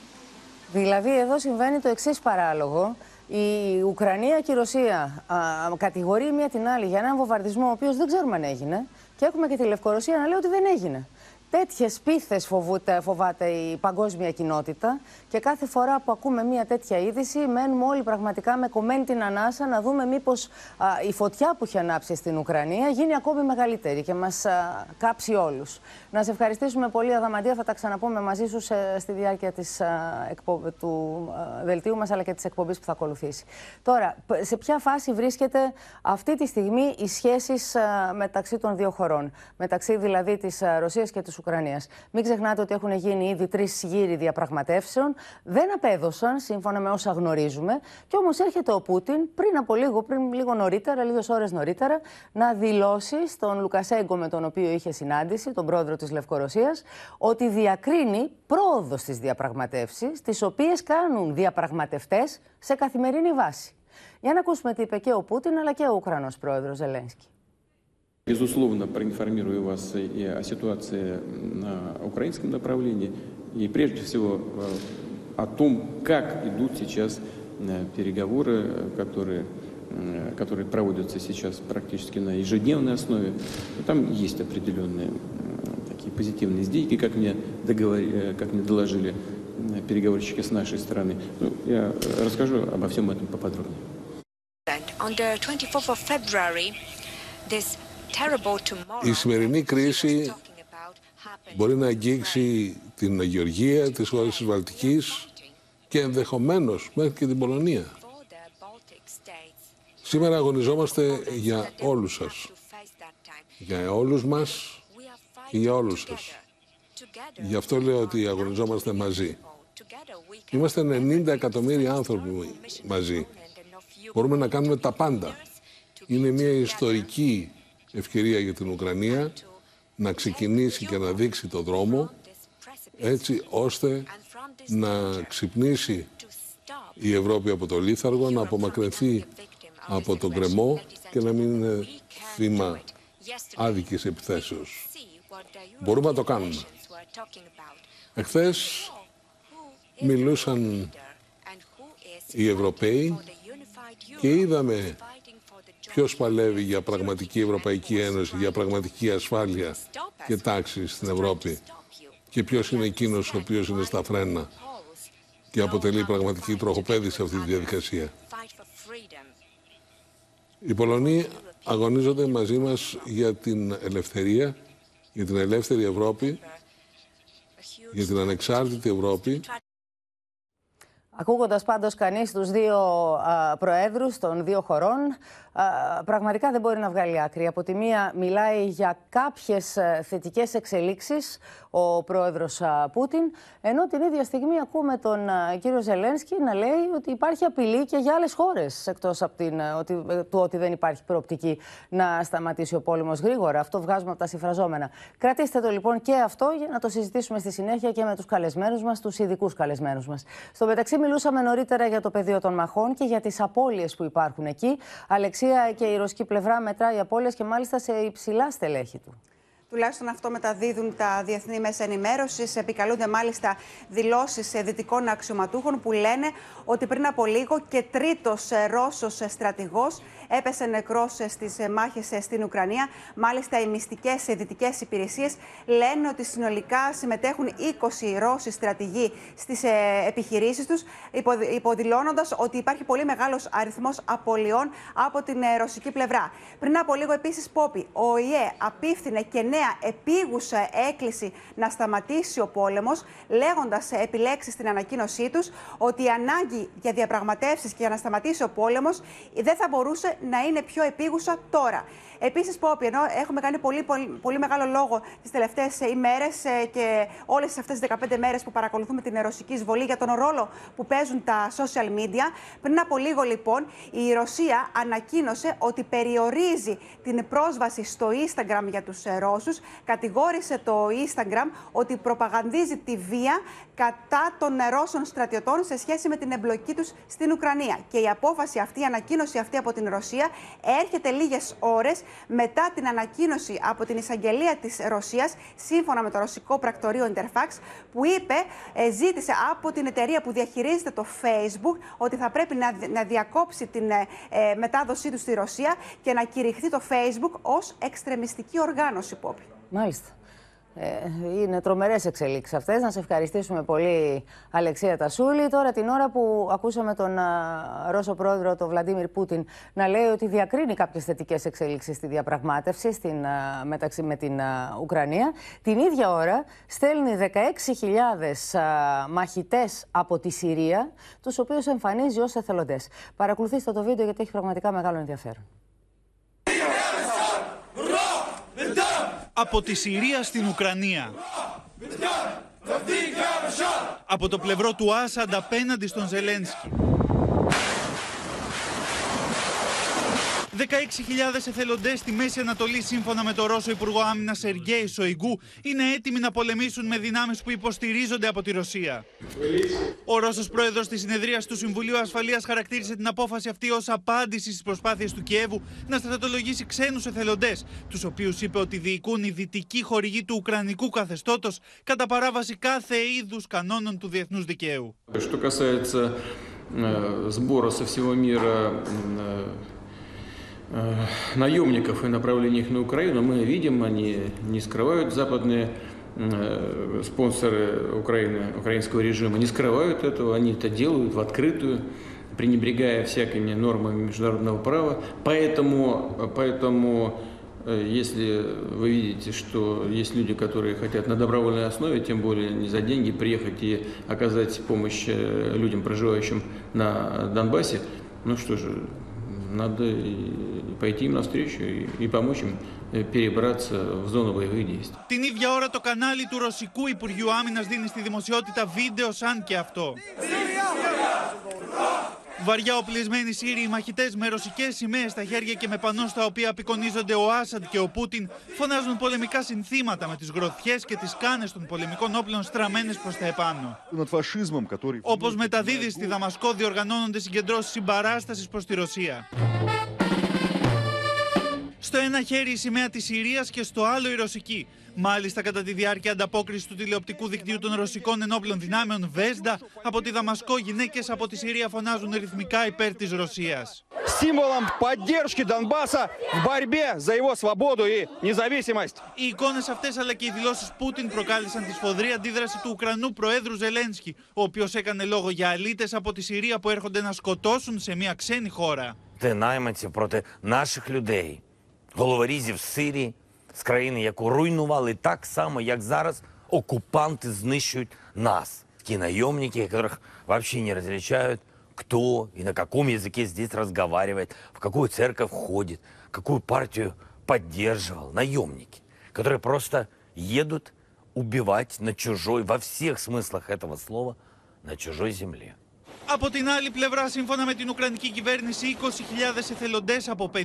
Δηλαδή εδώ συμβαίνει το εξής παράλογο. Η Ουκρανία και η Ρωσία α, κατηγορεί μία την άλλη για έναν βομβαρδισμό ο οποίος δεν ξέρουμε αν έγινε. Και έχουμε και τη Λευκορωσία να λέει ότι δεν έγινε. Τέτοιες πίθες φοβάται η παγκόσμια κοινότητα και κάθε φορά που ακούμε μια τέτοια είδηση, μένουμε όλοι πραγματικά με κομμένη την ανάσα να δούμε μήπως η φωτιά που έχει ανάψει στην Ουκρανία γίνει ακόμη μεγαλύτερη και μας κάψει όλους. Να σε ευχαριστήσουμε πολύ, Αδαμαντία. Θα τα ξαναπούμε μαζί σου σε, στη διάρκεια της, α, εκπο... του α, δελτίου μας αλλά και της εκπομπής που θα ακολουθήσει. Τώρα, π- σε ποια φάση βρίσκεται αυτή τη στιγμή οι σχέσεις μεταξύ των δύο χωρών, μεταξύ δηλαδή της Ρωσίας και της Ουκρανίας. Μην ξεχνάτε ότι έχουν γίνει ήδη τρεις γύροι διαπραγματεύσεων Δεν απέδωσαν, σύμφωνα με όσα γνωρίζουμε. Και όμω έρχεται ο Πούτιν πριν από λίγο, πριν λίγο νωρίτερα, λίγε ώρε νωρίτερα, να δηλώσει στον Λουκασέγκο με τον οποίο είχε συνάντηση, τον πρόεδρο τη Λευκορωσία, ότι διακρίνει πρόοδο στι διαπραγματεύσει, τι οποίε κάνουν διαπραγματευτέ σε καθημερινή βάση. Για να ακούσουμε τι είπε και ο Πούτιν αλλά και ο Ουκρανό πρόεδρο Ζελένσκι. Безусловно, проинформирую вас и о ситуации на украинском направлении, и прежде всего э, О том, как идут сейчас э, переговоры, которые, э, которые проводятся сейчас практически на ежедневной основе. И Там есть определенные э, такие позитивные сдвиги, как мне, договор- как мне доложили переговорщики с нашей стороны. Ну, я расскажу обо всем этом поподробнее. The 24th of μπορεί να αγγίξει την Γεωργία, τις χώρες της Βαλτικής και ενδεχομένως μέχρι και την Πολωνία. Σήμερα αγωνιζόμαστε για όλους σας. Για όλους μας και για όλους σας. Γι' αυτό λέω ότι αγωνιζόμαστε μαζί. Είμαστε 90 εκατομμύρια άνθρωποι μαζί. Μπορούμε να κάνουμε τα πάντα. Είναι μια ιστορική ευκαιρία για την Ουκρανία να ξεκινήσει και να δείξει το δρόμο έτσι ώστε να ξυπνήσει η Ευρώπη από το λίθαργο, να απομακρυνθεί από τον κρεμό και να μην είναι θύμα άδικης επιθέσεως. Μπορούμε να το κάνουμε. Εχθές μιλούσαν οι Ευρωπαίοι και είδαμε ποιος παλεύει για πραγματική Ευρωπαϊκή Ένωση, για πραγματική ασφάλεια και τάξη στην Ευρώπη; Και ποιος είναι εκείνος ο οποίος είναι στα φρένα και αποτελεί πραγματική τροχοπέδη σε αυτή τη διαδικασία; Οι Πολωνοί αγωνίζονται μαζί μας για την ελευθερία, για την ελεύθερη Ευρώπη, για την ανεξάρτητη Ευρώπη Ακούγοντας πάντως κανείς τους δύο α, προέδρους των δύο χωρών, α, πραγματικά δεν μπορεί να βγάλει άκρη. Από τη μία μιλάει για κάποιες α, θετικές εξελίξεις ο πρόεδρος α, Πούτιν, ενώ την ίδια στιγμή ακούμε τον α, κύριο Ζελένσκι να λέει ότι υπάρχει απειλή και για άλλες χώρες, εκτός από την, α, ότι, ε, του ότι δεν υπάρχει προοπτική να σταματήσει ο πόλεμος γρήγορα. Αυτό βγάζουμε από τα συμφραζόμενα. Κρατήστε το λοιπόν και αυτό για να το συζητήσουμε στη συνέχεια και με τους καλεσμένους μας, τους ειδικούς καλεσμένους μας. Στο μεταξύ μιλούσαμε νωρίτερα για το πεδίο των μαχών και για τις απώλειες που υπάρχουν εκεί. Αλεξία και η ρωσική πλευρά μετράει απώλειες και μάλιστα σε υψηλά στελέχη του. Τουλάχιστον αυτό μεταδίδουν τα διεθνή μέσα ενημέρωσης. Επικαλούνται μάλιστα δηλώσεις δυτικών αξιωματούχων που λένε ότι πριν από λίγο και τρίτος Ρώσος στρατηγός έπεσε νεκρός στις μάχες στην Ουκρανία. Μάλιστα, οι μυστικές δυτικέ υπηρεσίες λένε ότι συνολικά συμμετέχουν 20 Ρώσοι στρατηγοί στις επιχειρήσεις τους, υποδηλώνοντας ότι υπάρχει πολύ μεγάλος αριθμός απολειών από την ρωσική πλευρά. Πριν από λίγο, επίσης, Πόπι, ο ΙΕ απίφθινε και νέε νέα επίγουσα έκκληση να σταματήσει ο πόλεμος, λέγοντας επιλέξεις στην ανακοίνωσή τους ότι η ανάγκη για διαπραγματεύσεις και για να σταματήσει ο πόλεμος δεν θα μπορούσε να είναι πιο επίγουσα τώρα. Επίσης, Πόπι, ενώ έχουμε κάνει πολύ, πολύ, πολύ μεγάλο λόγο τις τελευταίες ημέρες και όλες αυτές τις 15 μέρες που παρακολουθούμε την ρωσική εισβολή για τον ρόλο που παίζουν τα social media, πριν από λίγο λοιπόν η Ρωσία ανακοίνωσε ότι περιορίζει την πρόσβαση στο Instagram για τους Ρώσους. Κατηγόρησε το Instagram ότι προπαγανδίζει τη βία κατά των Ρώσων στρατιωτών σε σχέση με την εμπλοκή τους στην Ουκρανία. Και η απόφαση αυτή, η ανακοίνωση αυτή από την Ρωσία έρχεται λίγες ώρες μετά την ανακοίνωση από την εισαγγελία της Ρωσίας, σύμφωνα με το ρωσικό πρακτορείο Interfax, που είπε, ε, ζήτησε από την εταιρεία που διαχειρίζεται το Facebook ότι θα πρέπει να, να διακόψει την ε, ε, μετάδοσή τους στη Ρωσία και να κηρυχθεί το Facebook ως εξτρεμιστική οργάνωση, Πόπη. Μάλιστα. Ε, είναι τρομερές εξελίξεις αυτές. Να σε ευχαριστήσουμε πολύ, Αλεξία Τασούλη. Τώρα την ώρα που ακούσαμε τον α, Ρώσο πρόεδρο, τον Βλαντίμιρ Πούτιν, να λέει ότι διακρίνει κάποιες θετικές εξελίξεις στη διαπραγμάτευση στην, α, μεταξύ με την α, Ουκρανία, την ίδια ώρα στέλνει 16.000 μαχητές από τη Συρία, τους οποίους εμφανίζει ως εθελοντές. Παρακολουθήστε το βίντεο γιατί έχει πραγματικά μεγάλο ενδιαφέρον. Από τη Συρία στην Ουκρανία. Από το πλευρό του Άσαντ απέναντι στον Ζελένσκι. 16.000 εθελοντέ στη Μέση Ανατολή, σύμφωνα με τον Ρώσο Υπουργό Άμυνα Σεργέη Σοϊγκού, είναι έτοιμοι να πολεμήσουν με δυνάμει που υποστηρίζονται από τη Ρωσία. Ο Ρώσο πρόεδρο τη συνεδρία του Συμβουλίου Ασφαλεία χαρακτήρισε την απόφαση αυτή ω απάντηση στι προσπάθειε του Κιέβου να στρατολογήσει ξένου εθελοντέ, του οποίου είπε ότι διοικούν οι δυτικοί χορηγοί του Ουκρανικού καθεστώτο κατά παράβαση κάθε είδου κανόνων του διεθνού δικαίου. Что касается э, сбора со всего мира э, э, наемников и направления их на Украину, мы видим, они не скрывают западные э, спонсоры Украины, украинского режима, не скрывают этого, они это делают в открытую, пренебрегая всякими нормами международного права. Поэтому, поэтому э, если вы видите, что есть люди, которые хотят на добровольной основе, тем более не за деньги, приехать и оказать помощь э, людям, проживающим на Донбассе, ну что же, надо и пойти им навстречу и, и помочь им э, перебраться в зону боевых действий. Την ίδια ώρα το κανάλι του Ρωσικού Υπουργείου Άμυνας δίνει στη δημοσιότητα βίντεο σαν και αυτό. Βαριά οπλισμένοι Σύριοι μαχητές με ρωσικές σημαίες στα χέρια και με πανό στα οποία απεικονίζονται ο Άσαντ και ο Πούτιν φωνάζουν πολεμικά συνθήματα με τις γροθιές και τις κάνες των πολεμικών όπλων στραμμένες προς τα επάνω. Όπως μεταδίδεις στη Δαμασκό, διοργανώνονται συγκεντρώσεις συμπαράστασης προς τη Ρωσία. Στο ένα χέρι η σημαία της Συρίας και στο άλλο η ρωσική. Μάλιστα, κατά τη διάρκεια ανταπόκριση του τηλεοπτικού δικτύου των ρωσικών ενόπλων δυνάμεων Βέσδα, από τη Δαμασκό γυναίκε από τη Συρία φωνάζουν ρυθμικά υπέρ τη Ρωσία. символом поддержки Донбасса в борьбе за его свободу и независимость. Οι εικόνε αυτέ αλλά και οι δηλώσει Πούτιν προκάλεσαν τη σφοδρή αντίδραση του Ουκρανού Προέδρου Ζελένσκι, ο οποίο έκανε λόγο για αλήτε από τη Συρία που έρχονται να σκοτώσουν σε μια ξένη χώρα. Це найманці проти наших людей, головорізів з Сирії, з країни, яку руйнували так само, як зараз окупанти знищують нас. Ті найомники, которых вообще не различают, кто и на каком языке здесь разговаривает, в какую церковь ходит, какую партию поддерживал. Наемники, которые просто едут убивать на чужой, во всех смыслах этого слова, на чужой земле. Από την άλλη плевра, σύμφωνα με την Ουκρανική κυβέρνηση, 20.000 εθελοντέ από 52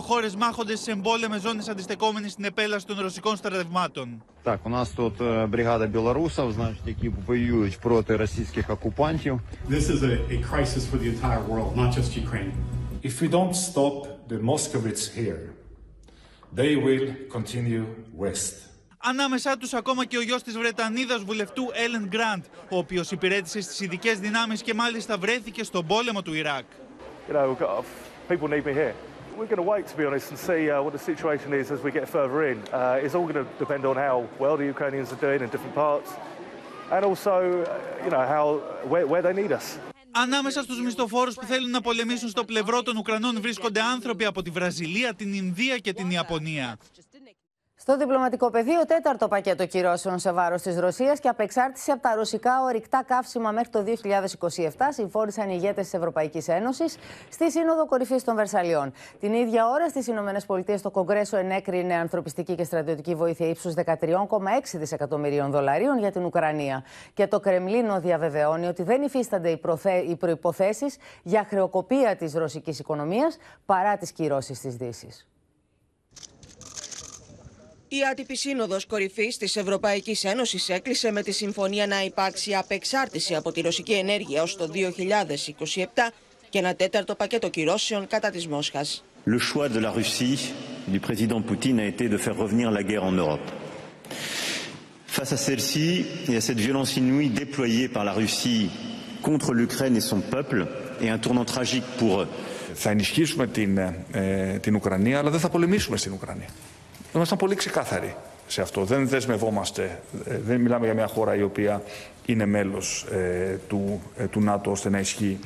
χώρε μάχονται σε εμπόλεμε ζώνε αντιστεκόμενε στην επέλαση των ρωσικών στρατευμάτων. Так, у нас тут е, бригада білорусів, значить, які воюють проти російських окупантів. This is a, a crisis for the entire world, not just Ukraine. If we don't stop the Moscovites here, they will continue west. Ανάμεσά τους ακόμα και ο γιος της Βρετανίδας βουλευτού Έλεν Γκραντ, ο οποίος υπηρέτησε στις ειδικές δυνάμεις και μάλιστα βρέθηκε στον πόλεμο του Ιράκ. You know, we've got, people need me here. We're going to wait, to be honest, and see uh, what the situation is as we get further in. Uh, it's all going to depend on how well the Ukrainians are doing in different parts, and also, uh, you know, how where, where they need us. Ανάμεσα στους μισθοφόρους που θέλουν να πολεμήσουν στο πλευρό των Ουκρανών βρίσκονται άνθρωποι από τη Βραζιλία, την Ινδία και την Ιαπωνία. Στο διπλωματικό πεδίο, τέταρτο πακέτο κυρώσεων σε βάρος της Ρωσίας και απεξάρτηση από τα ρωσικά ορυκτά καύσιμα μέχρι το 2027, συμφώνησαν οι ηγέτες της Ευρωπαϊκής Ένωσης στη Σύνοδο Κορυφής των Βερσαλιών. Την ίδια ώρα στις ΗΠΑ το Κογκρέσο ενέκρινε ανθρωπιστική και στρατιωτική βοήθεια ύψους 13,6 δισεκατομμυρίων δολαρίων για την Ουκρανία. Και το Κρεμλίνο διαβεβαιώνει ότι δεν υφίστανται οι, προθε... οι προποθέσει για χρεοκοπία της ρωσικής οικονομίας παρά τις κυρώσεις της Δύσης. Η άτυπη σύνοδος κορυφής της Ευρωπαϊκής Ένωσης έκλεισε με τη συμφωνία να υπάρξει απεξάρτηση από τη ρωσική ενέργεια ως το 2027 και ένα τέταρτο πακέτο κυρώσεων κατά της Μόσχας. Le choix de la Russie, du président Poutine, a été de faire revenir la guerre en Europe. Face à celle-ci et à cette violence inouïe déployée par la Russie contre l'Ukraine et son peuple, et un tournant tragique pour eux. Θα ενισχύσουμε την, ε, την Ουκρανία, αλλά δεν θα πολεμήσουμε στην Ουκρανία. Ήμασταν πολύ ξεκάθαροι σε αυτό. Δεν δεσμευόμαστε, ε, δεν μιλάμε για μια χώρα η οποία είναι μέλος ε, του, ε, του ΝΑΤΟ ώστε να ισχύει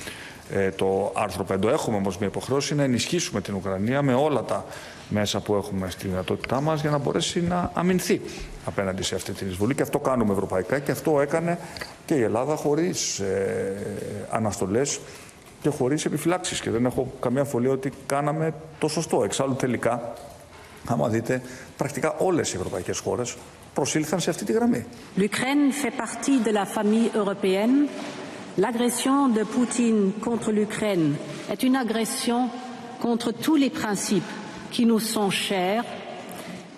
ε, το άρθρο 5. Έχουμε όμως μια υποχρέωση να ενισχύσουμε την Ουκρανία με όλα τα μέσα που έχουμε στη δυνατότητά μας για να μπορέσει να αμυνθεί απέναντι σε αυτή την εισβολή. Και αυτό κάνουμε ευρωπαϊκά και αυτό έκανε και η Ελλάδα χωρίς ε, αναστολές και χωρίς επιφυλάξεις. Και δεν έχω καμία αμφιβολία ότι κάναμε το σωστό. Εξάλλου τελικά άμα δείτε, πρακτικά όλες οι ευρωπαϊκές χώρες προσήλθαν σε αυτή τη γραμμή. L'Ukraine fait partie de la famille européenne. L'agression de Poutine contre l'Ukraine est une agression contre tous les principes qui nous sont chers.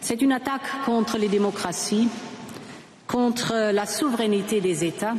C'est une attaque contre les démocraties, contre la souveraineté des États,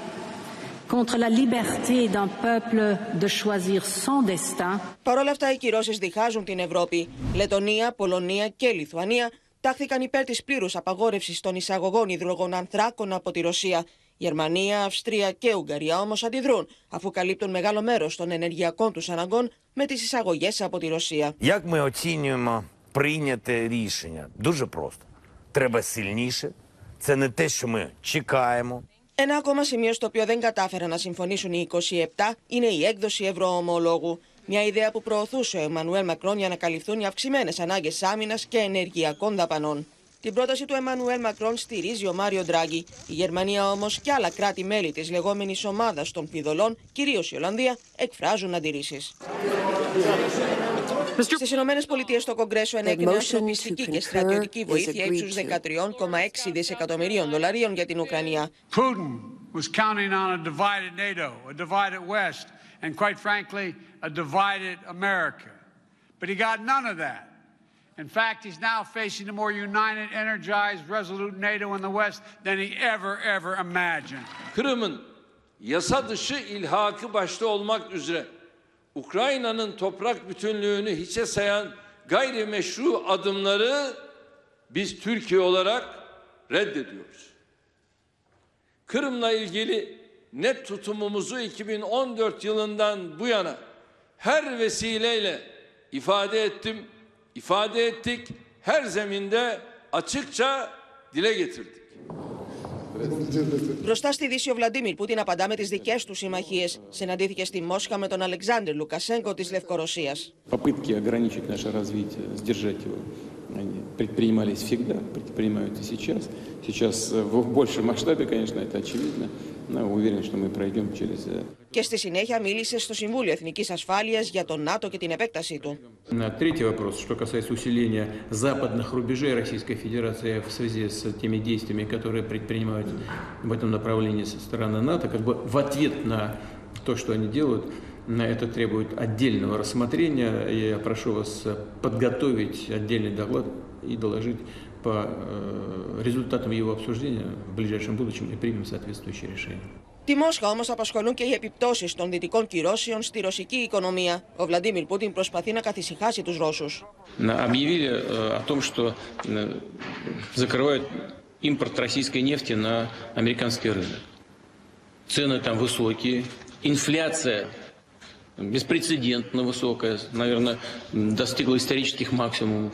contre la liberté d'un peuple de choisir son destin. Παρ' όλα αυτά, οι κυρώσει διχάζουν την Ευρώπη. Λετωνία, Πολωνία και Λιθουανία τάχθηκαν υπέρ τη πλήρου απαγόρευση των εισαγωγών υδρογονανθράκων από τη Ρωσία. Γερμανία, Αυστρία και Ουγγαρία όμω αντιδρούν, αφού καλύπτουν μεγάλο μέρο των ενεργειακών του αναγκών με τι εισαγωγέ από τη Ρωσία. Як ми оцінюємо прийняте рішення? Дуже просто. Треба сильніше. Це не те, що ми чекаємо. Ένα ακόμα σημείο στο οποίο δεν κατάφεραν να συμφωνήσουν οι 27 είναι η έκδοση ευρωομολόγου. Μια ιδέα που προωθούσε ο Εμμανουέλ Μακρόν για να καλυφθούν οι αυξημένες ανάγκες άμυνας και ενεργειακών δαπανών. Την πρόταση του Εμμανουέλ Μακρόν στηρίζει ο Μάριο Ντράγκη. Η Γερμανία όμως και άλλα κράτη-μέλη της λεγόμενης ομάδας των φιδωλών, κυρίως η Ολλανδία, εκφράζουν αντιρρήσεις. Στις Ηνωμένες Πολιτείες το Κογκρέσο ενέκρινε ανθρωπιστική και στρατιωτική βοήθεια ύψου 13,6 δισεκατομμυρίων δολαρίων για την Ουκρανία. Putin was counting on a divided NATO, a divided West, and quite frankly, a divided America. But he got none of that. In fact, he's now facing a more united, energized, resolute NATO in the West than he ever, ever imagined. Kırım'ın yasa dışı ilhakı başta olmak üzere Ukrayna'nın toprak bütünlüğünü hiçe sayan gayrimeşru adımları biz Türkiye olarak reddediyoruz. Kırım'la ilgili net tutumumuzu 2014 yılından bu yana her vesileyle ifade ettim, ifade ettik, her zeminde açıkça dile getirdik. Μπροστά στη Δύση, ο Βλαντίμιρ Πούτιν απαντά με τι δικέ του συμμαχίε. Συναντήθηκε στη Μόσχα με τον Αλεξάνδρ Λουκασέγκο τη Λευκορωσία. Попытки ограничить наше развитие, сдержать его, они предпринимались всегда, предпринимаются сейчас. Сейчас в большем масштабе, конечно, это очевидно. Но уверен, что мы пройдем через Και στη συνέχεια μίλησε στο Συμβούλιο Εθνική Ασφάλεια για τον ΝΑΤΟ και την επέκτασή του. Третий вопрос, что касается усиления западных рубежей Российской Федерации в связи с теми действиями, которые предпринимают в этом направлении со стороны НАТО, как бы в ответ на то, что они делают, на это требует отдельного рассмотрения. Я прошу вас подготовить отдельный доклад и доложить по э, результатам его обсуждения в ближайшем будущем и примем соответствующее решение. Τη Μόσχα όμω απασχολούν και οι επιπτώσει των δυτικών κυρώσεων στη ρωσική οικονομία. Ο Βλαντίμιρ Πούτιν προσπαθεί να καθησυχάσει του Ρώσου. Объявили э, о том, что э, закрывают импорт российской нефти на американский рынок. Цены там высокие, инфляция беспрецедентно высокая, наверное, достигла исторических максимумов.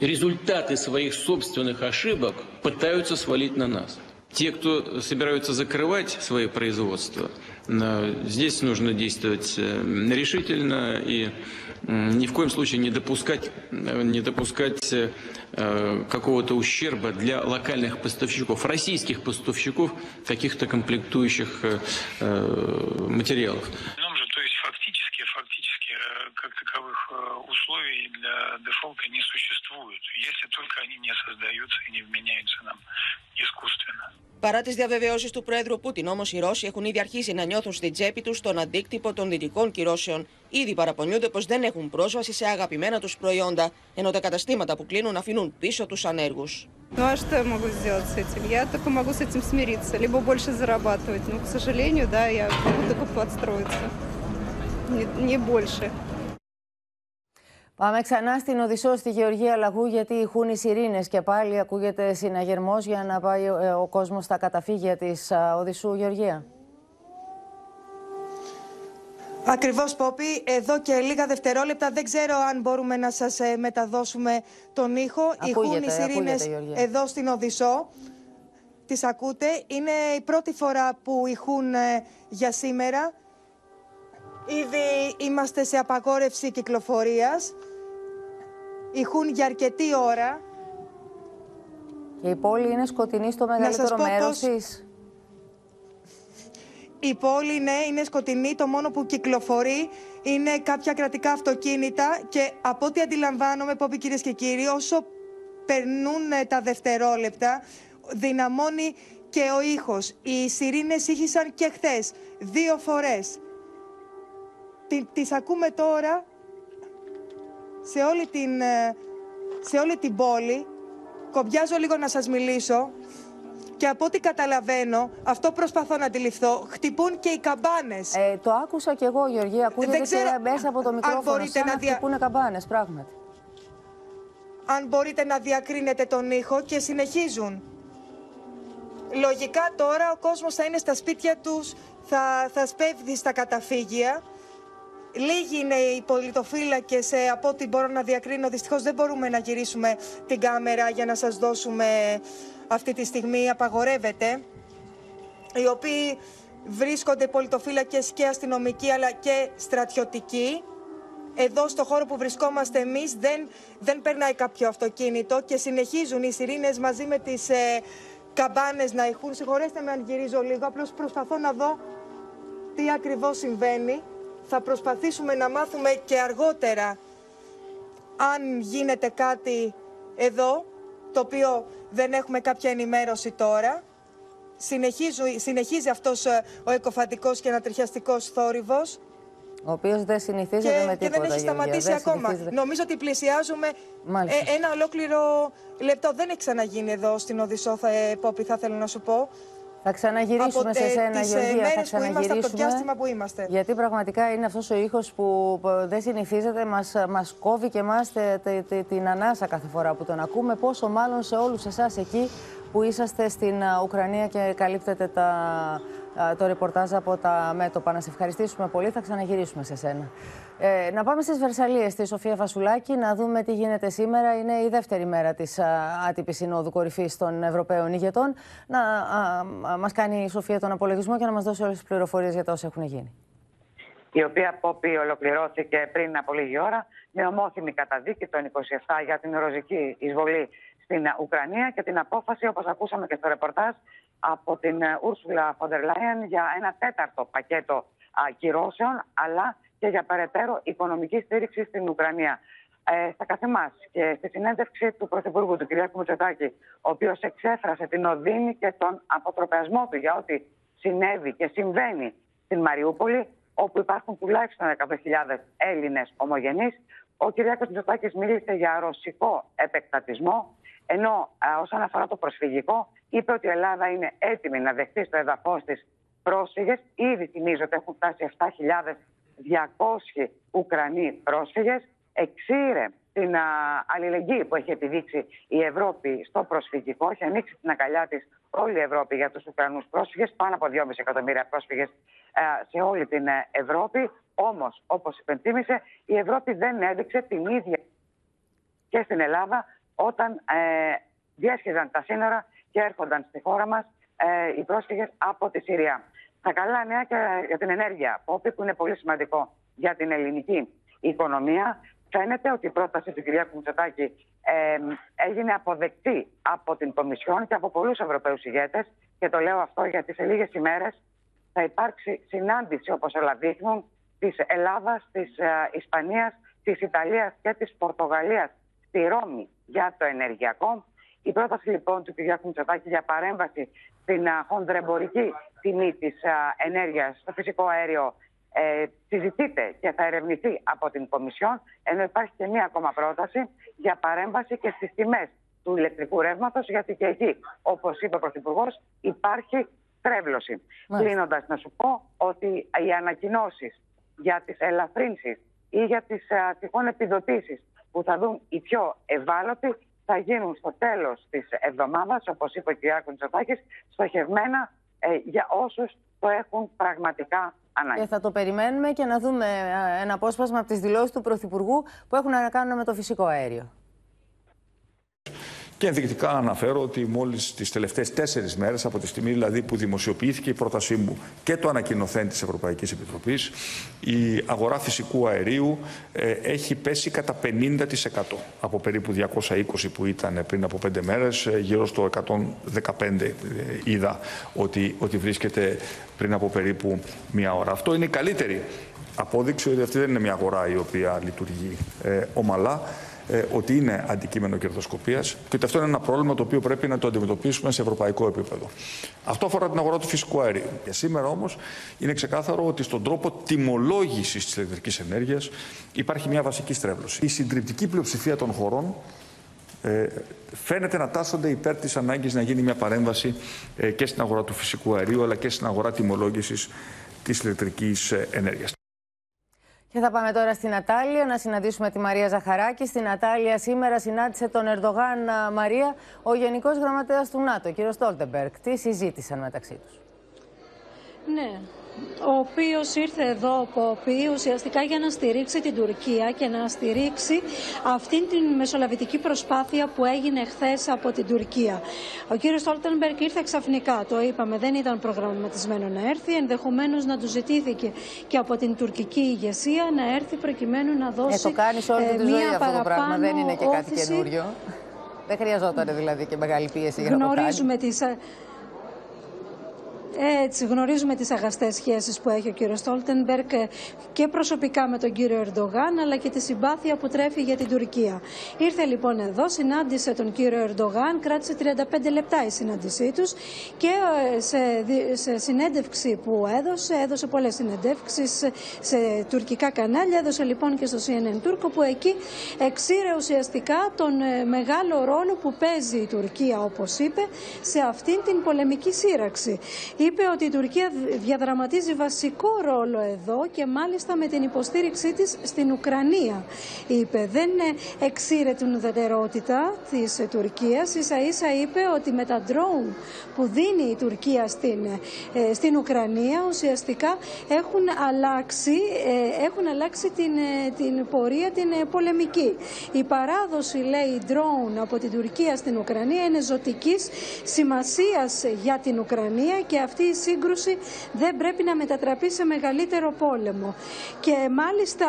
Результаты своих собственных ошибок пытаются свалить на нас. Те, кто собираются закрывать свои производства, э, здесь нужно действовать э, решительно и ни в коем случае не допускать, э, не допускать какого-то ущерба для локальных поставщиков, российских поставщиков каких-то комплектующих материалов. как таковых э, условий для дефолта не существует, если только они не создаются и не вменяются нам искусственно. Παρά τι διαβεβαιώσει του Πρόεδρου Πούτιν, όμω οι Ρώσοι έχουν ήδη αρχίσει να νιώθουν στην τσέπη του τον αντίκτυπο των δυτικών κυρώσεων. Ήδη παραπονιούνται πω δεν έχουν πρόσβαση σε αγαπημένα του προϊόντα, ενώ τα καταστήματα που κλείνουν αφήνουν πίσω του ανέργου. Ну а что я могу сделать с этим? Я только могу с этим смириться, либо больше зарабатывать. Ну, к сожалению, да, я могу только подстроиться. Не, не больше. Πάμε ξανά στην Οδυσσό στη Γεωργία Λαγού γιατί ηχούν οι σιρήνες και πάλι ακούγεται συναγερμός για να πάει ε, ο κόσμος στα καταφύγια της α, Οδυσσού Γεωργία. Ακριβώς Πόπη, εδώ και λίγα δευτερόλεπτα δεν ξέρω αν μπορούμε να σας ε, μεταδώσουμε τον ήχο. Ακούγεται, Ηχούν οι σιρήνες ακούγεται, Γεωργία. εδώ στην Οδυσσό. Τις ακούτε. Είναι η πρώτη φορά που ηχούν ε, για σήμερα. Ήδη είμαστε σε απαγόρευση κυκλοφορίας. Ηχούν για αρκετή ώρα. Και η πόλη είναι σκοτεινή στο μεγαλύτερο πω μέρος πως- της. Η πόλη, ναι, είναι σκοτεινή. Το μόνο που κυκλοφορεί είναι κάποια κρατικά αυτοκίνητα και από ό,τι αντιλαμβάνομαι, Πόπη, κυρίες και κύριοι, όσο περνούν ε, τα δευτερόλεπτα, δυναμώνει και ο ήχος. Οι σιρήνες ήχησαν και χθες, δύο φορές. Τι- Τις ακούμε τώρα σε όλη την, ε, σε όλη την πόλη. Κομπιάζω λίγο να σας μιλήσω. Και από ό,τι καταλαβαίνω, αυτό προσπαθώ να αντιληφθώ, χτυπούν και οι καμπάνες. Ε, το άκουσα κι εγώ, Γεωργία. Ακούγεται Δεν ξέρω και μέσα από το αν μικρόφωνο. μπορείτε σαν να να δια- χτυπούνε καμπάνες, πράγματι. αν μπορείτε να διακρίνετε τον ήχο και συνεχίζουν. Λογικά τώρα ο κόσμος θα είναι στα σπίτια τους, θα, θα σπέβδει στα καταφύγια. Λίγοι είναι οι πολιτοφύλακες, ε, από ό,τι μπορώ να διακρίνω. Δυστυχώς δεν μπορούμε να γυρίσουμε την κάμερα για να σας δώσουμε αυτή τη στιγμή. Απαγορεύεται. Οι οποίοι βρίσκονται πολιτοφύλακες και αστυνομικοί αλλά και στρατιωτικοί. Εδώ στο χώρο που βρισκόμαστε εμείς δεν, δεν περνάει κάποιο αυτοκίνητο και συνεχίζουν οι σιρήνες μαζί με τις ε, καμπάνες να ηχούν. Συγχωρέστε με αν γυρίζω λίγο, απλώς προσπαθώ να δω τι ακριβώς συμβαίνει. Θα προσπαθήσουμε να μάθουμε και αργότερα αν γίνεται κάτι εδώ, το οποίο δεν έχουμε κάποια ενημέρωση τώρα. Συνεχίζει, συνεχίζει αυτός ε, ο εκοφαντικός και ανατριχιαστικός θόρυβος Ο οποίος δεν συνηθίζεται και, με και τίποτα. δεν έχει Γεωργία. σταματήσει Δεν ακόμα. συνηθίζεται. Νομίζω ότι πλησιάζουμε Μάλιστα. ε, ένα ολόκληρο λεπτό. Δεν έχει ξαναγίνει εδώ στην Οδυσσό, θα, ε, Πόπη, θα θέλω να σου πω. Θα ξαναγυρίσουμε από, σε ε, σένα, τις, ε, Γεωργία. μέρες θα που είμαστε, από το ξαναγυρίσουμε. διάστημα που είμαστε. Γιατί πραγματικά είναι αυτός ο ήχος που που δεν συνηθίζεται, μας, μας κόβει και εμάς τε- τε- τε- την ανάσα κάθε φορά που τον ακούμε, πόσο μάλλον σε όλους εσάς εκεί που είσαστε στην α, Ουκρανία και καλύπτετε τα, α, το ρεπορτάζ από τα μέτωπα. Να σε ευχαριστήσουμε πολύ, θα ξαναγυρίσουμε σε σένα. Ε, να πάμε στις Βερσαλίες, στη Σοφία Φασουλάκη, να δούμε τι γίνεται σήμερα. Είναι η δεύτερη μέρα της α, άτυπης συνόδου κορυφής των Ευρωπαίων ηγετών. Να α, α, μας κάνει η Σοφία τον απολογισμό και να μας δώσει όλες τις πληροφορίες για τα όσα έχουν γίνει. η οποία απόπη ολοκληρώθηκε πριν από λίγη ώρα με ομόθυμη καταδίκη των 27 για την ροζική εισβολή στην Ουκρανία και την απόφαση, όπως ακούσαμε και στο ρεπορτάζ, από την Ούρσουλα Φοντερ Λάιεν για ένα τέταρτο πακέτο α, κυρώσεων, αλλά και για περαιτέρω οικονομική στήριξη στην Ουκρανία. Ε, στα κάθε μας και στη συνέντευξη του Πρωθυπουργού, του κ. Μητσοτάκη, ο οποίος εξέφρασε την οδύνη και τον αποτροπιασμό του για ό,τι συνέβη και συμβαίνει στην Μαριούπολη, όπου υπάρχουν τουλάχιστον 100.000 Έλληνες ομογενείς. Ο κ. Μητσοτάκης μίλησε για ρωσικό επεκτατισμό, ενώ α, όσον αφορά το προσφυγικό, είπε ότι η Ελλάδα είναι έτοιμη να δεχτεί στο εδαφός της πρόσφυγες. Ήδη θυμίζω ότι έχουν φτάσει 7.200 Ουκρανοί πρόσφυγες. Εξήρε την α, αλληλεγγύη που έχει επιδείξει η Ευρώπη στο προσφυγικό. Έχει ανοίξει την αγκαλιά της όλη η Ευρώπη για τους Ουκρανούς πρόσφυγες, πάνω από 2,5 εκατομμύρια πρόσφυγες ε, σε όλη την ε, Ευρώπη. Όμως, όπως υπενθύμησε, η Ευρώπη δεν έδειξε την ίδια και στην Ελλάδα όταν ε, διέσχιζαν τα σύνορα και έρχονταν στη χώρα μας ε, οι πρόσφυγες από τη Συρία. Τα καλά νέα και για την ενέργεια, Πόπη, που είναι πολύ σημαντικό για την ελληνική οικονομία. Φαίνεται ότι η πρόταση του κ. Μητσοτάκη ε, έγινε αποδεκτή από την Κομισιόν και από πολλούς Ευρωπαίους ηγέτες και το λέω αυτό γιατί σε λίγες ημέρες θα υπάρξει συνάντηση όπως όλα δείχνουν της Ελλάδας, της ε, Ισπανίας, της Ιταλίας και της Πορτογαλίας στη Ρώμη για το ενεργειακό. Η πρόταση λοιπόν του κ. Μητσοτάκη για παρέμβαση στην ε, χονδρεμπορική τιμή της ε, ενέργειας στο φυσικό αέριο ε, συζητείται και θα ερευνηθεί από την Κομισιόν, ενώ υπάρχει και μία ακόμα πρόταση για παρέμβαση και στις τιμές του ηλεκτρικού ρεύματος, γιατί και εκεί, όπως είπε ο Πρωθυπουργός, υπάρχει τρέβλωση. Κλείνοντας, να σου πω ότι οι ανακοινώσεις για τις ελαφρύνσεις ή για τις α, τυχόν επιδοτήσεις που θα δουν οι πιο ευάλωτοι θα γίνουν στο τέλος της εβδομάδας, όπως είπε ο κ. Κουντσοτάκης, στοχευμένα ε, για όσους το έχουν πραγματικά ανάγκη. Και θα το περιμένουμε και να δούμε ε, ένα απόσπασμα από τις δηλώσεις του Πρωθυπουργού που έχουν να κάνουν με το φυσικό αέριο. Και ενδεικτικά αναφέρω ότι μόλις τις τελευταίες τέσσερις μέρες, από τη στιγμή δηλαδή που δημοσιοποιήθηκε η πρότασή μου και το ανακοινωθέν της Ευρωπαϊκής Επιτροπής, η αγορά φυσικού αερίου ε, έχει πέσει κατά 50% από περίπου 220 που ήταν πριν από πέντε μέρες, ε, γύρω στο 115 ε, είδα ότι, ότι βρίσκεται πριν από περίπου μία ώρα. Αυτό είναι η καλύτερη απόδειξη ότι αυτή δεν είναι μια αγορά η οποία λειτουργεί ε, ομαλά ε, ότι είναι αντικείμενο κερδοσκοπίας και ότι αυτό είναι ένα πρόβλημα το οποίο πρέπει να το αντιμετωπίσουμε σε ευρωπαϊκό επίπεδο. Αυτό αφορά την αγορά του φυσικού αερίου. Και σήμερα όμως είναι ξεκάθαρο ότι στον τρόπο τιμολόγησης της ηλεκτρικής ενέργειας υπάρχει μια βασική στρέβλωση. Η συντριπτική πλειοψηφία των χωρών ε, φαίνεται να τάσσονται υπέρ της ανάγκης να γίνει μια παρέμβαση ε, και στην αγορά του φυσικού αερίου αλλά και στην αγορά τιμολόγησης της ηλεκτρικής ε, ενέργειας. Και θα πάμε τώρα στην Ατάλια να συναντήσουμε τη Μαρία Ζαχαράκη. Στην Ατάλια σήμερα συνάντησε τον Ερντογάν Μαρία, ο Γενικός Γραμματέας του ΝΑΤΟ, κύριο Στόλτεμπεργκ. Τι συζήτησαν μεταξύ τους; Ναι, ο οποίος ήρθε εδώ από οποίος ουσιαστικά για να στηρίξει την Τουρκία και να στηρίξει αυτήν την μεσολαβητική προσπάθεια που έγινε χθες από την Τουρκία. Ο κύριος Στόλτενμπεργκ ήρθε ξαφνικά, το είπαμε, δεν ήταν προγραμματισμένο να έρθει, ενδεχομένως να του ζητήθηκε και από την τουρκική ηγεσία να έρθει προκειμένου να δώσει ε, το κάνεις όλη ε, τη ζωή αυτό το πράγμα, δεν είναι και κάτι όθηση. καινούριο. Δεν χρειαζόταν δηλαδή και μεγάλη πίεση για να το κάνει. Γνωρίζουμε τις, έτσι, γνωρίζουμε τις αγαστές σχέσεις που έχει ο κύριος Στόλτενμπεργκ και προσωπικά με τον κύριο Ερντογάν, αλλά και τη συμπάθεια που τρέφει για την Τουρκία. Ήρθε λοιπόν εδώ, συνάντησε τον κύριο Ερντογάν, κράτησε 35 λεπτά η συνάντησή τους και ε, σε, σε συνέντευξη που έδωσε, έδωσε πολλές συνεντεύξεις σε τουρκικά κανάλια, έδωσε λοιπόν και στο CNN Τούρκο που εκεί εξήρε ουσιαστικά τον ε, μεγάλο ρόλο που παίζει η Τουρκία, όπως είπε, σε αυτήν την πολεμική σύραξη είπε ότι η Τουρκία διαδραματίζει βασικό ρόλο εδώ και μάλιστα με την υποστήριξή της στην Ουκρανία. Είπε δεν εξήρε την ουδετερότητα της Τουρκίας, ίσα ίσα είπε ότι με τα ντρόουν που δίνει η Τουρκία στην, ε, στην Ουκρανία ουσιαστικά έχουν αλλάξει, ε, έχουν αλλάξει την, ε, την πορεία την πολεμική. Η παράδοση λέει ντρόουν από την Τουρκία στην Ουκρανία είναι ζωτικής σημασίας για την Ουκρανία και αυτή η σύγκρουση δεν πρέπει να μετατραπεί σε μεγαλύτερο πόλεμο. Και μάλιστα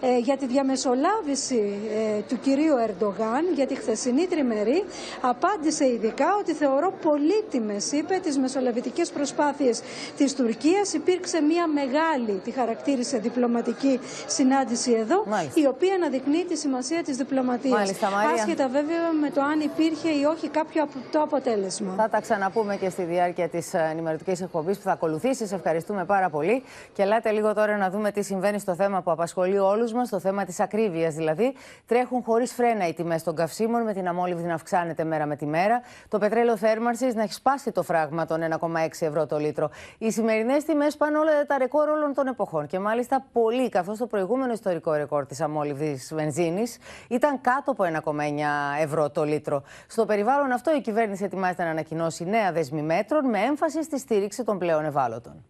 ε, για τη διαμεσολάβηση ε, του κυρίου Ερντογάν για τη χθεσινή τριμερή απάντησε ειδικά ότι θεωρώ πολύτιμες, είπε, τις μεσολαβητικές προσπάθειες της Τουρκίας. Υπήρξε μια μεγάλη, τη χαρακτήρισε διπλωματική συνάντηση εδώ, η οποία αναδεικνύει τη σημασία της διπλωματίας. Μάλιστα, Μαρία. Άσχετα βέβαια με το αν υπήρχε ή όχι κάποιο το αποτέλεσμα. Θα τα ξαναπούμε και στη διάρκεια της ενημερωτική εκπομπή που θα ακολουθήσει. Σε ευχαριστούμε πάρα πολύ. Και ελάτε λίγο τώρα να δούμε τι συμβαίνει στο θέμα που απασχολεί όλους μας, το θέμα της ακρίβειας δηλαδή. Τρέχουν χωρίς φρένα οι τιμές των καυσίμων, με την αμόλυβδη να αυξάνεται μέρα με τη μέρα. Το πετρέλαιο θέρμανσης να έχει σπάσει το φράγμα των 1,6 ευρώ το λίτρο. Οι σημερινές τιμές πάνε όλα τα ρεκόρ όλων των εποχών. Και μάλιστα πολύ, καθώς το προηγούμενο ιστορικό ρεκόρ της αμόλυβδης βενζίνης ήταν κάτω από 1,9 ευρώ το λίτρο. Στο περιβάλλον αυτό η κυβέρνηση ετοιμάζεται να ανακοινώσει νέα δεσμή μέτρων με έμφαση στη στήριξη των πλέον ευάλωτων.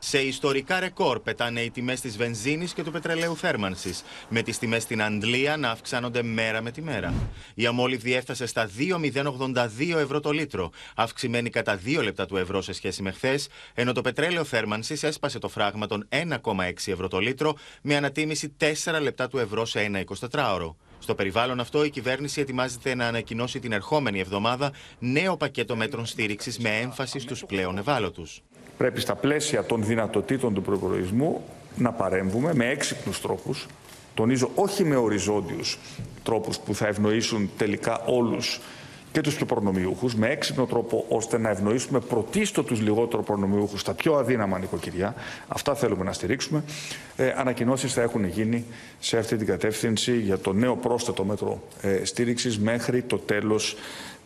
Σε ιστορικά ρεκόρ πετάνε οι τιμές της βενζίνης και του πετρελαίου θέρμανσης, με τις τιμές στην Αντλία να αυξάνονται μέρα με τη μέρα. Η αμόλυβδη έφτασε στα 2,082 ευρώ το λίτρο, αυξημένη κατά 2 λεπτά του ευρώ σε σχέση με χθες, ενώ το πετρέλαιο θέρμανσης έσπασε το φράγμα των 1,6 ευρώ το λίτρο, με ανατίμηση 4 λεπτά του ευρώ σε 1,24 ώρο. Στο περιβάλλον αυτό, η κυβέρνηση ετοιμάζεται να ανακοινώσει την ερχόμενη εβδομάδα νέο πακέτο μέτρων στήριξης με έμφαση στους πλέον ευάλωτους. Πρέπει στα πλαίσια των δυνατοτήτων του προπολογισμού να παρέμβουμε με έξυπνους τρόπους, τονίζω όχι με οριζόντιους τρόπους που θα ευνοήσουν τελικά όλους και τους πιο προνομιούχους, με έξυπνο τρόπο ώστε να ευνοήσουμε πρωτίστως τους λιγότερο προνομιούχους, τα πιο αδύναμα νοικοκυριά. Αυτά θέλουμε να στηρίξουμε. Ε, ανακοινώσεις θα έχουν γίνει σε αυτή την κατεύθυνση για το νέο πρόσθετο μέτρο ε, στήριξης μέχρι το τέλος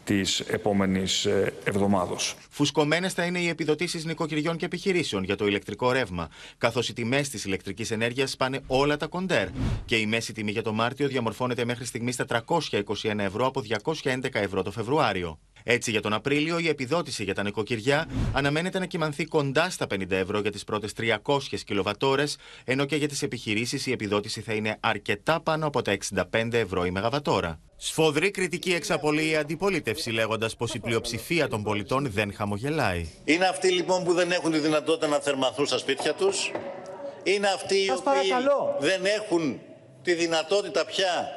της επόμενης ε, εβδομάδος. Φουσκωμένες θα είναι οι επιδοτήσεις νοικοκυριών και επιχειρήσεων για το ηλεκτρικό ρεύμα, καθώς οι τιμές της ηλεκτρικής ενέργειας σπάνε όλα τα κοντέρ. Και η μέση τιμή για το Μάρτιο διαμορφώνεται μέχρι στιγμής στα 321 ευρώ από 211 ευρώ το Φεβρουάριο. Έτσι, για τον Απρίλιο, η επιδότηση για τα νοικοκυριά αναμένεται να κυμανθεί κοντά στα 50 ευρώ για τις πρώτες 300 κιλοβατόρες, ενώ και για τις επιχειρήσεις η επιδότηση θα είναι αρκετά πάνω από τα 65 ευρώ η μεγαβατόρα. Σφοδρή κριτική εξαπολύει η αντιπολίτευση, λέγοντας πως η πλειοψηφία των πολιτών δεν χαμογελάει. Είναι αυτοί λοιπόν που δεν έχουν τη δυνατότητα να θερμαθούν στα σπίτια τους; Είναι αυτοί οι οποίοι παρακαλώ. δεν έχουν τη δυνατότητα πια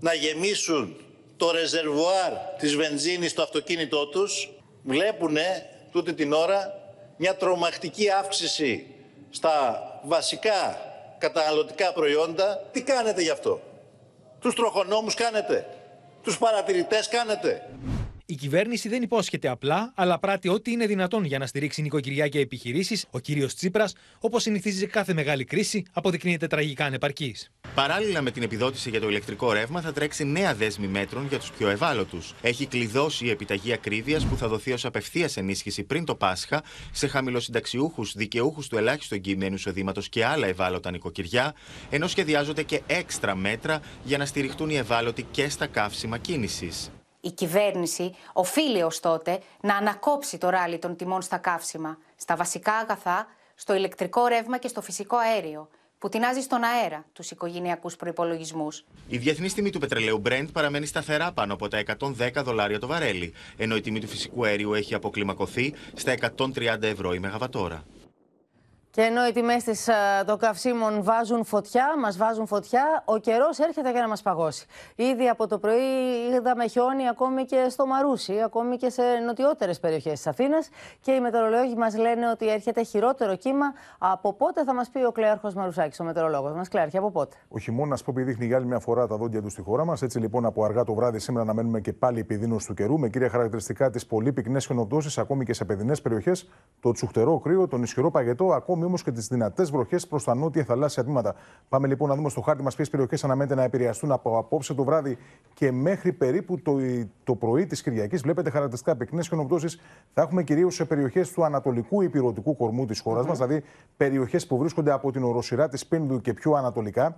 να γεμίσουν το ρεζερβουάρ της βενζίνης στο αυτοκίνητό τους. Βλέπουν τούτη την ώρα μια τρομακτική αύξηση στα βασικά καταναλωτικά προϊόντα. Τι κάνετε γι' αυτό; Τους τροχονόμους κάνετε; Τους παρατηρητές κάνετε; Η κυβέρνηση δεν υπόσχεται απλά, αλλά πράττει ό,τι είναι δυνατόν για να στηρίξει νοικοκυριά και επιχειρήσεις. Ο κύριος Τσίπρας, όπως συνηθίζει σε κάθε μεγάλη κρίση, αποδεικνύεται τραγικά ανεπαρκής. Παράλληλα με την επιδότηση για το ηλεκτρικό ρεύμα, θα τρέξει νέα δέσμη μέτρων για τους πιο ευάλωτους. Έχει κλειδώσει η επιταγή ακρίβειας που θα δοθεί ως απευθείας ενίσχυση πριν το Πάσχα σε χαμηλοσυνταξιούχους, δικαιούχους του ελάχιστου εγγυημένου εισοδήματος και άλλα ευάλωτα νοικοκυριά, ενώ σχεδιάζονται και έξτρα μέτρα για να στηριχτούν οι ευάλωτοι και στα καύσιμα κίνησης. Η κυβέρνηση οφείλει ως τότε να ανακόψει το ράλι των τιμών στα καύσιμα, στα βασικά αγαθά, στο ηλεκτρικό ρεύμα και στο φυσικό αέριο, που τεινάζει στον αέρα τους οικογενειακούς προϋπολογισμούς. Η διεθνής τιμή του πετρελαίου Brent παραμένει σταθερά πάνω από τα 110 δολάρια το βαρέλι, ενώ η τιμή του φυσικού αερίου έχει αποκλιμακωθεί στα 130 ευρώ η μεγαβατόρα. Και ενώ οι τιμές των καυσίμων βάζουν φωτιά, μας βάζουν φωτιά, ο καιρός έρχεται για να μας παγώσει. Ήδη από το πρωί είδαμε χιόνι ακόμη και στο Μαρούσι, ακόμη και σε νοτιότερες περιοχές της Αθήνας. Και οι μετεωρολόγοι μας λένε ότι έρχεται χειρότερο κύμα. Από πότε θα μας πει ο Κλέαρχος Μαρουσάκης, ο μετεωρολόγος μας. Κλέαρχη, από πότε; Ο χειμώνας που δείχνει για άλλη μια φορά τα δόντια του στη χώρα μας. Έτσι λοιπόν από αργά το βράδυ σήμερα να μένουμε και πάλι επιδείνωση του καιρού με κύρια χαρακτηριστικά τις πολύ πυκνές χιονοπτώσεις ακόμη και σε παιδινές περιοχές, το τσουχτερό κρύο, τον ισχυρό παγετό, ακόμη όμω και τις δυνατές βροχές προς τα νότια θαλάσσια τμήματα. Πάμε λοιπόν να δούμε στο χάρτη μας ποιες περιοχές αναμένεται να επηρεαστούν από απόψε το βράδυ και μέχρι περίπου το, το πρωί της Κυριακής. Βλέπετε χαρακτηριστικά πυκνές χιονοπτώσεις θα έχουμε κυρίως σε περιοχές του ανατολικού υπηρετικού κορμού της χώρας μας, δηλαδή περιοχές που βρίσκονται από την οροσυρά της Πίνδου και πιο ανατολικά.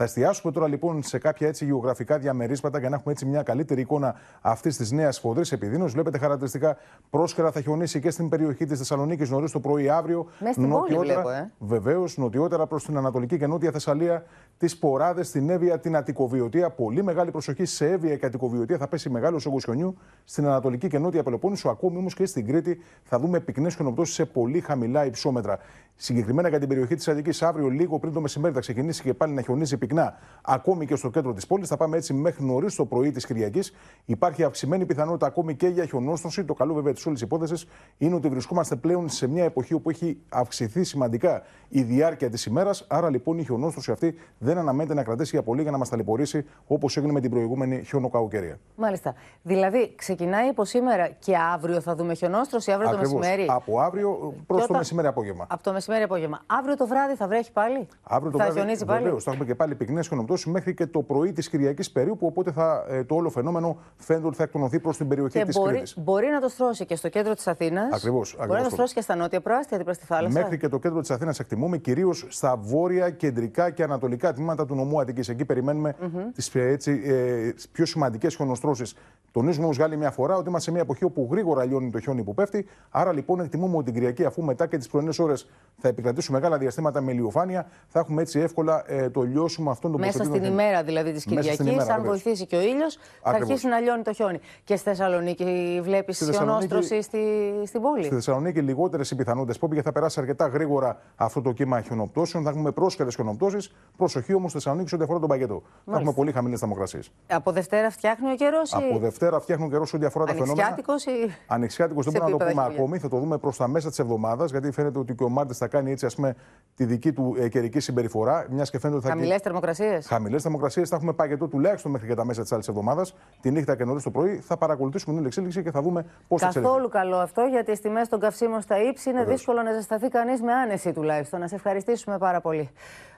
Θα εστιάσουμε τώρα λοιπόν σε κάποια έτσι γεωγραφικά διαμερίσματα για να έχουμε έτσι μια καλύτερη εικόνα αυτής της νέας φοδρή επιδείνωση. Βλέπετε χαρακτηριστικά πρόσκαιρα θα χιονίσει και στην περιοχή της Θεσσαλονίκης νωρίς το πρωί αύριο. Μέσα στην πόλη βλέπω, ε. Βεβαίως, νοτιότερα προς την Ανατολική και Νότια Θεσσαλία, τις Ποράδες, την Εύβοια, την Αττικοβιωτία. Πολύ μεγάλη προσοχή σε Εύβοια και Αττικοβιωτία. Θα πέσει μεγάλος όγκο χιονιού στην Ανατολική και Νότια Πελοπόννησο. Ακόμη όμως και στην Κρήτη θα δούμε πυκνές χιονοπτώσεις σε πολύ χαμηλά υψόμετρα. Συγκεκριμένα για την περιοχή της Αττικής, αύριο λίγο πριν το μεσημέρι θα ξεκινήσει και πάλι να χιονίζει πυκνά, ακόμη και στο κέντρο της πόλης. Θα πάμε έτσι μέχρι νωρίς το πρωί της Κυριακής. Υπάρχει αυξημένη πιθανότητα ακόμη και για χιονόστρωση. Το καλό βέβαια της όλης υπόθεσης είναι ότι βρισκόμαστε πλέον σε μια εποχή όπου έχει αυξηθεί σημαντικά η διάρκεια της ημέρας. Άρα λοιπόν η χιονόστρωση αυτή δεν αναμένεται να κρατήσει για πολύ για να μας ταλαιπωρήσει όπως έγινε με την προηγούμενη χιονοκαουκαιρία. Μάλιστα. Δηλαδή ξεκινάει από σήμερα και αύριο θα δούμε χιονόστρωση, αύριο Ακριβώς. το μεσημέρι; Από αύριο προς το όταν- μεσημέρι απόγευμα. Από το μεσημέρι απόγευμα. Αύριο το βράδυ θα βρέχει πάλι; Αύριο το θα βράδυ, χιονίζει πάλι; Βεβαίως, θα έχουμε και πάλι πυκνές χιονοπτώσει μέχρι και το πρωί της Κυριακής περίπου. Οπότε θα, ε, το όλο φαινόμενο φαίνεται ότι θα εκτονωθεί προς την περιοχή Και της μπορεί, Κρήτης. μπορεί να το στρώσει και στο κέντρο της Αθήνας. Ακριβώς. Μπορεί να το στρώσει και στα νότια προάστια δίπλα στη θάλασσα. Μέχρι και το κέντρο της Αθήνας εκτιμούμε, κυρίως στα βόρεια, κεντρικά και ανατολικά τμήματα του νομού Αττικής. Εκεί περιμένουμε Μμμ. τις, ε, έτσι, ε, τις πιο σημαντικές χιονοστρώσει. Τονίζουμε όμως για άλλη μια φορά ότι είμαστε σε μια εποχή όπου γρήγορα λιώνει το χιόνι που πέφτει. Άρα λοιπόν εκτιμούμε ότι την Κυριακή, αφού μετά και τις πρωινές ώρες θα επικρατήσουν μεγάλα διαστήματα με ηλιοφάνεια, θα έχουμε έτσι εύκολα ε, το λιώσιμο αυτών των Μέσα στην ποσοτήτων ημέρα δηλαδή της Μέσα στην Κυριακής, ημέρα, αν βεβαίως. βοηθήσει και ο ήλιος, θα Ακριβώς. αρχίσει να λιώνει το χιόνι. Και στη Θεσσαλονίκη βλέπεις Στη Θεσσαλονίκη- χιονόστρωση στη, στην πόλη. Στη Θεσσαλονίκη λιγότερες οι πιθανότητες που γιατί θα περάσει αρκετά γρήγορα αυτό το κύμα χιονοπτώσεων. Θα έχουμε πρόσχερε χιονοπτώσεις. Προσοχή όμως στη Θεσσαλονίκη σε ό,τι αφορά τον παγετό. Θα έχουμε πολύ χαμηλές θερμοκρασίες. Από Δευτέρα φτιάχνει ο καιρός. Από Δευτέρα φτιάχνουν καιρός σε ό,τι αφορά τα φαινόμενα. Ανοιξιάτικος ή. Ανοιξιάτικος δεν Σε μπορούμε να το επίπεδα πούμε χιλιά. ακόμη. Θα το δούμε προς τα μέσα της εβδομάδας, γιατί φαίνεται ότι και ο Μάρτης θα κάνει έτσι, ας πούμε, τη δική του ε, καιρική συμπεριφορά. Μιας και φαίνεται ότι θα. Χαμηλέ θερμοκρασίες; Χαμηλές θερμοκρασίες. Θα έχουμε παγετό τουλάχιστον μέχρι και τα μέσα της άλλης εβδομάδας. Τη νύχτα και νωρίς το πρωί. Θα παρακολουθήσουμε την εξέλιξη και θα δούμε πώς θα εξελιχθεί. Καθόλου καλό αυτό, γιατί στις τιμές των καυσίμων στα ύψη είναι Βεβαίως. δύσκολο να ζεσταθεί κανείς με άνεση τουλάχιστον. Να σε ευχαριστήσουμε πάρα πολύ.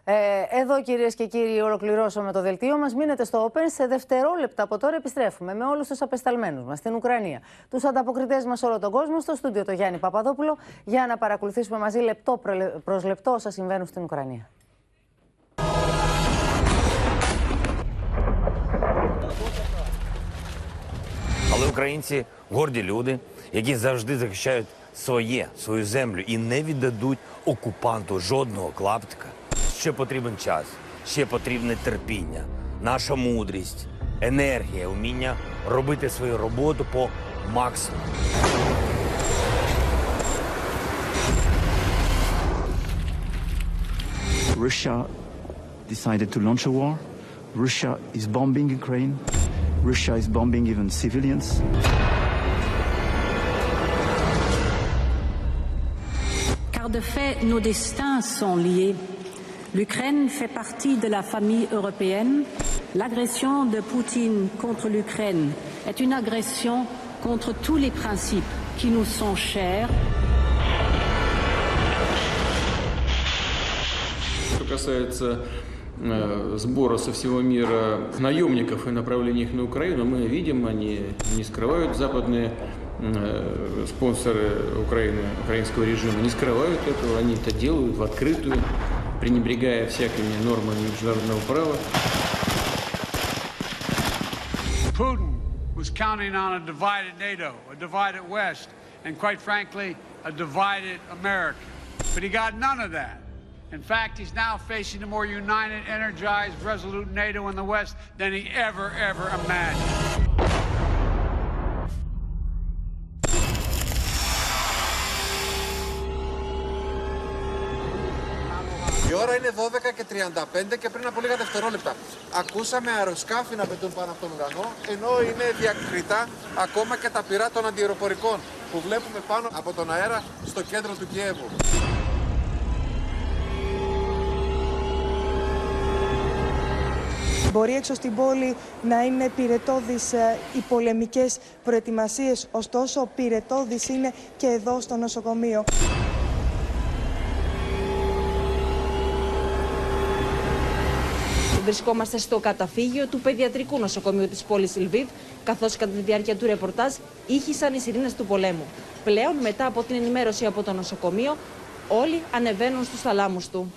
Ε, εδώ κυρίες και κύριοι, ολοκληρώσαμε το δελτίο μας. Μείνετε στο Open. Σε δευτερόλεπτα από τώρα επιστρέφουμε με όλους τους απεσταλμένους μας στην Ουκρανία. Τους ανταποκριτές μας σε όλο τον κόσμο, στο στούντιο το Γιάννη Παπαδόπουλο, για να παρακολουθήσουμε μαζί λεπτό προς λεπτό όσα συμβαίνουν στην Ουκρανία. Українці горді люди, які завжди захищають своє, свою землю і не віддадуть окупанту жодного клаптика. Ще потрібен час, ще потрібне терпіння, наша мудрість, енергія, вміння робити свою роботу по максимуму. Russia decided to launch a war. Russia is bombing Ukraine. Russia is bombing even civilians. Car de fait, nos destins sont liés. L'Ukraine fait partie de la famille européenne. L'agression de Poutine contre l'Ukraine est une agression contre tous les principes qui nous sont chers. Что касается э, Сбора со всего мира наемников и направления их на Украину, мы видим, они не скрывают западные э, спонсоры Украины, украинского режима, не скрывают этого, они это делают в открытую, пренебрегая всякими нормами международного права. Putin. But he got none of that. In fact, he's now facing a more united, energized, resolute NATO in the West than he ever, ever imagined. Η ώρα είναι 12 και 35 και πριν από λίγα δευτερόλεπτα ακούσαμε αεροσκάφη να πετούν πάνω από τον ουρανό ενώ είναι διακριτά ακόμα και τα πυρά των αντιεροπορικών που βλέπουμε πάνω από τον αέρα στο κέντρο του Κιέβου. Μπορεί έξω στην πόλη να είναι πυρετόδεις ε, οι πολεμικές προετοιμασίες, ωστόσο πυρετόδης είναι και εδώ στο νοσοκομείο. Βρισκόμαστε στο καταφύγιο του παιδιατρικού νοσοκομείου της πόλης Λβίβ, καθώς κατά τη διάρκεια του ρεπορτάζ ήχησαν οι σιρήνες του πολέμου. Πλέον, μετά από την ενημέρωση από το νοσοκομείο, όλοι ανεβαίνουν στους θαλάμους του.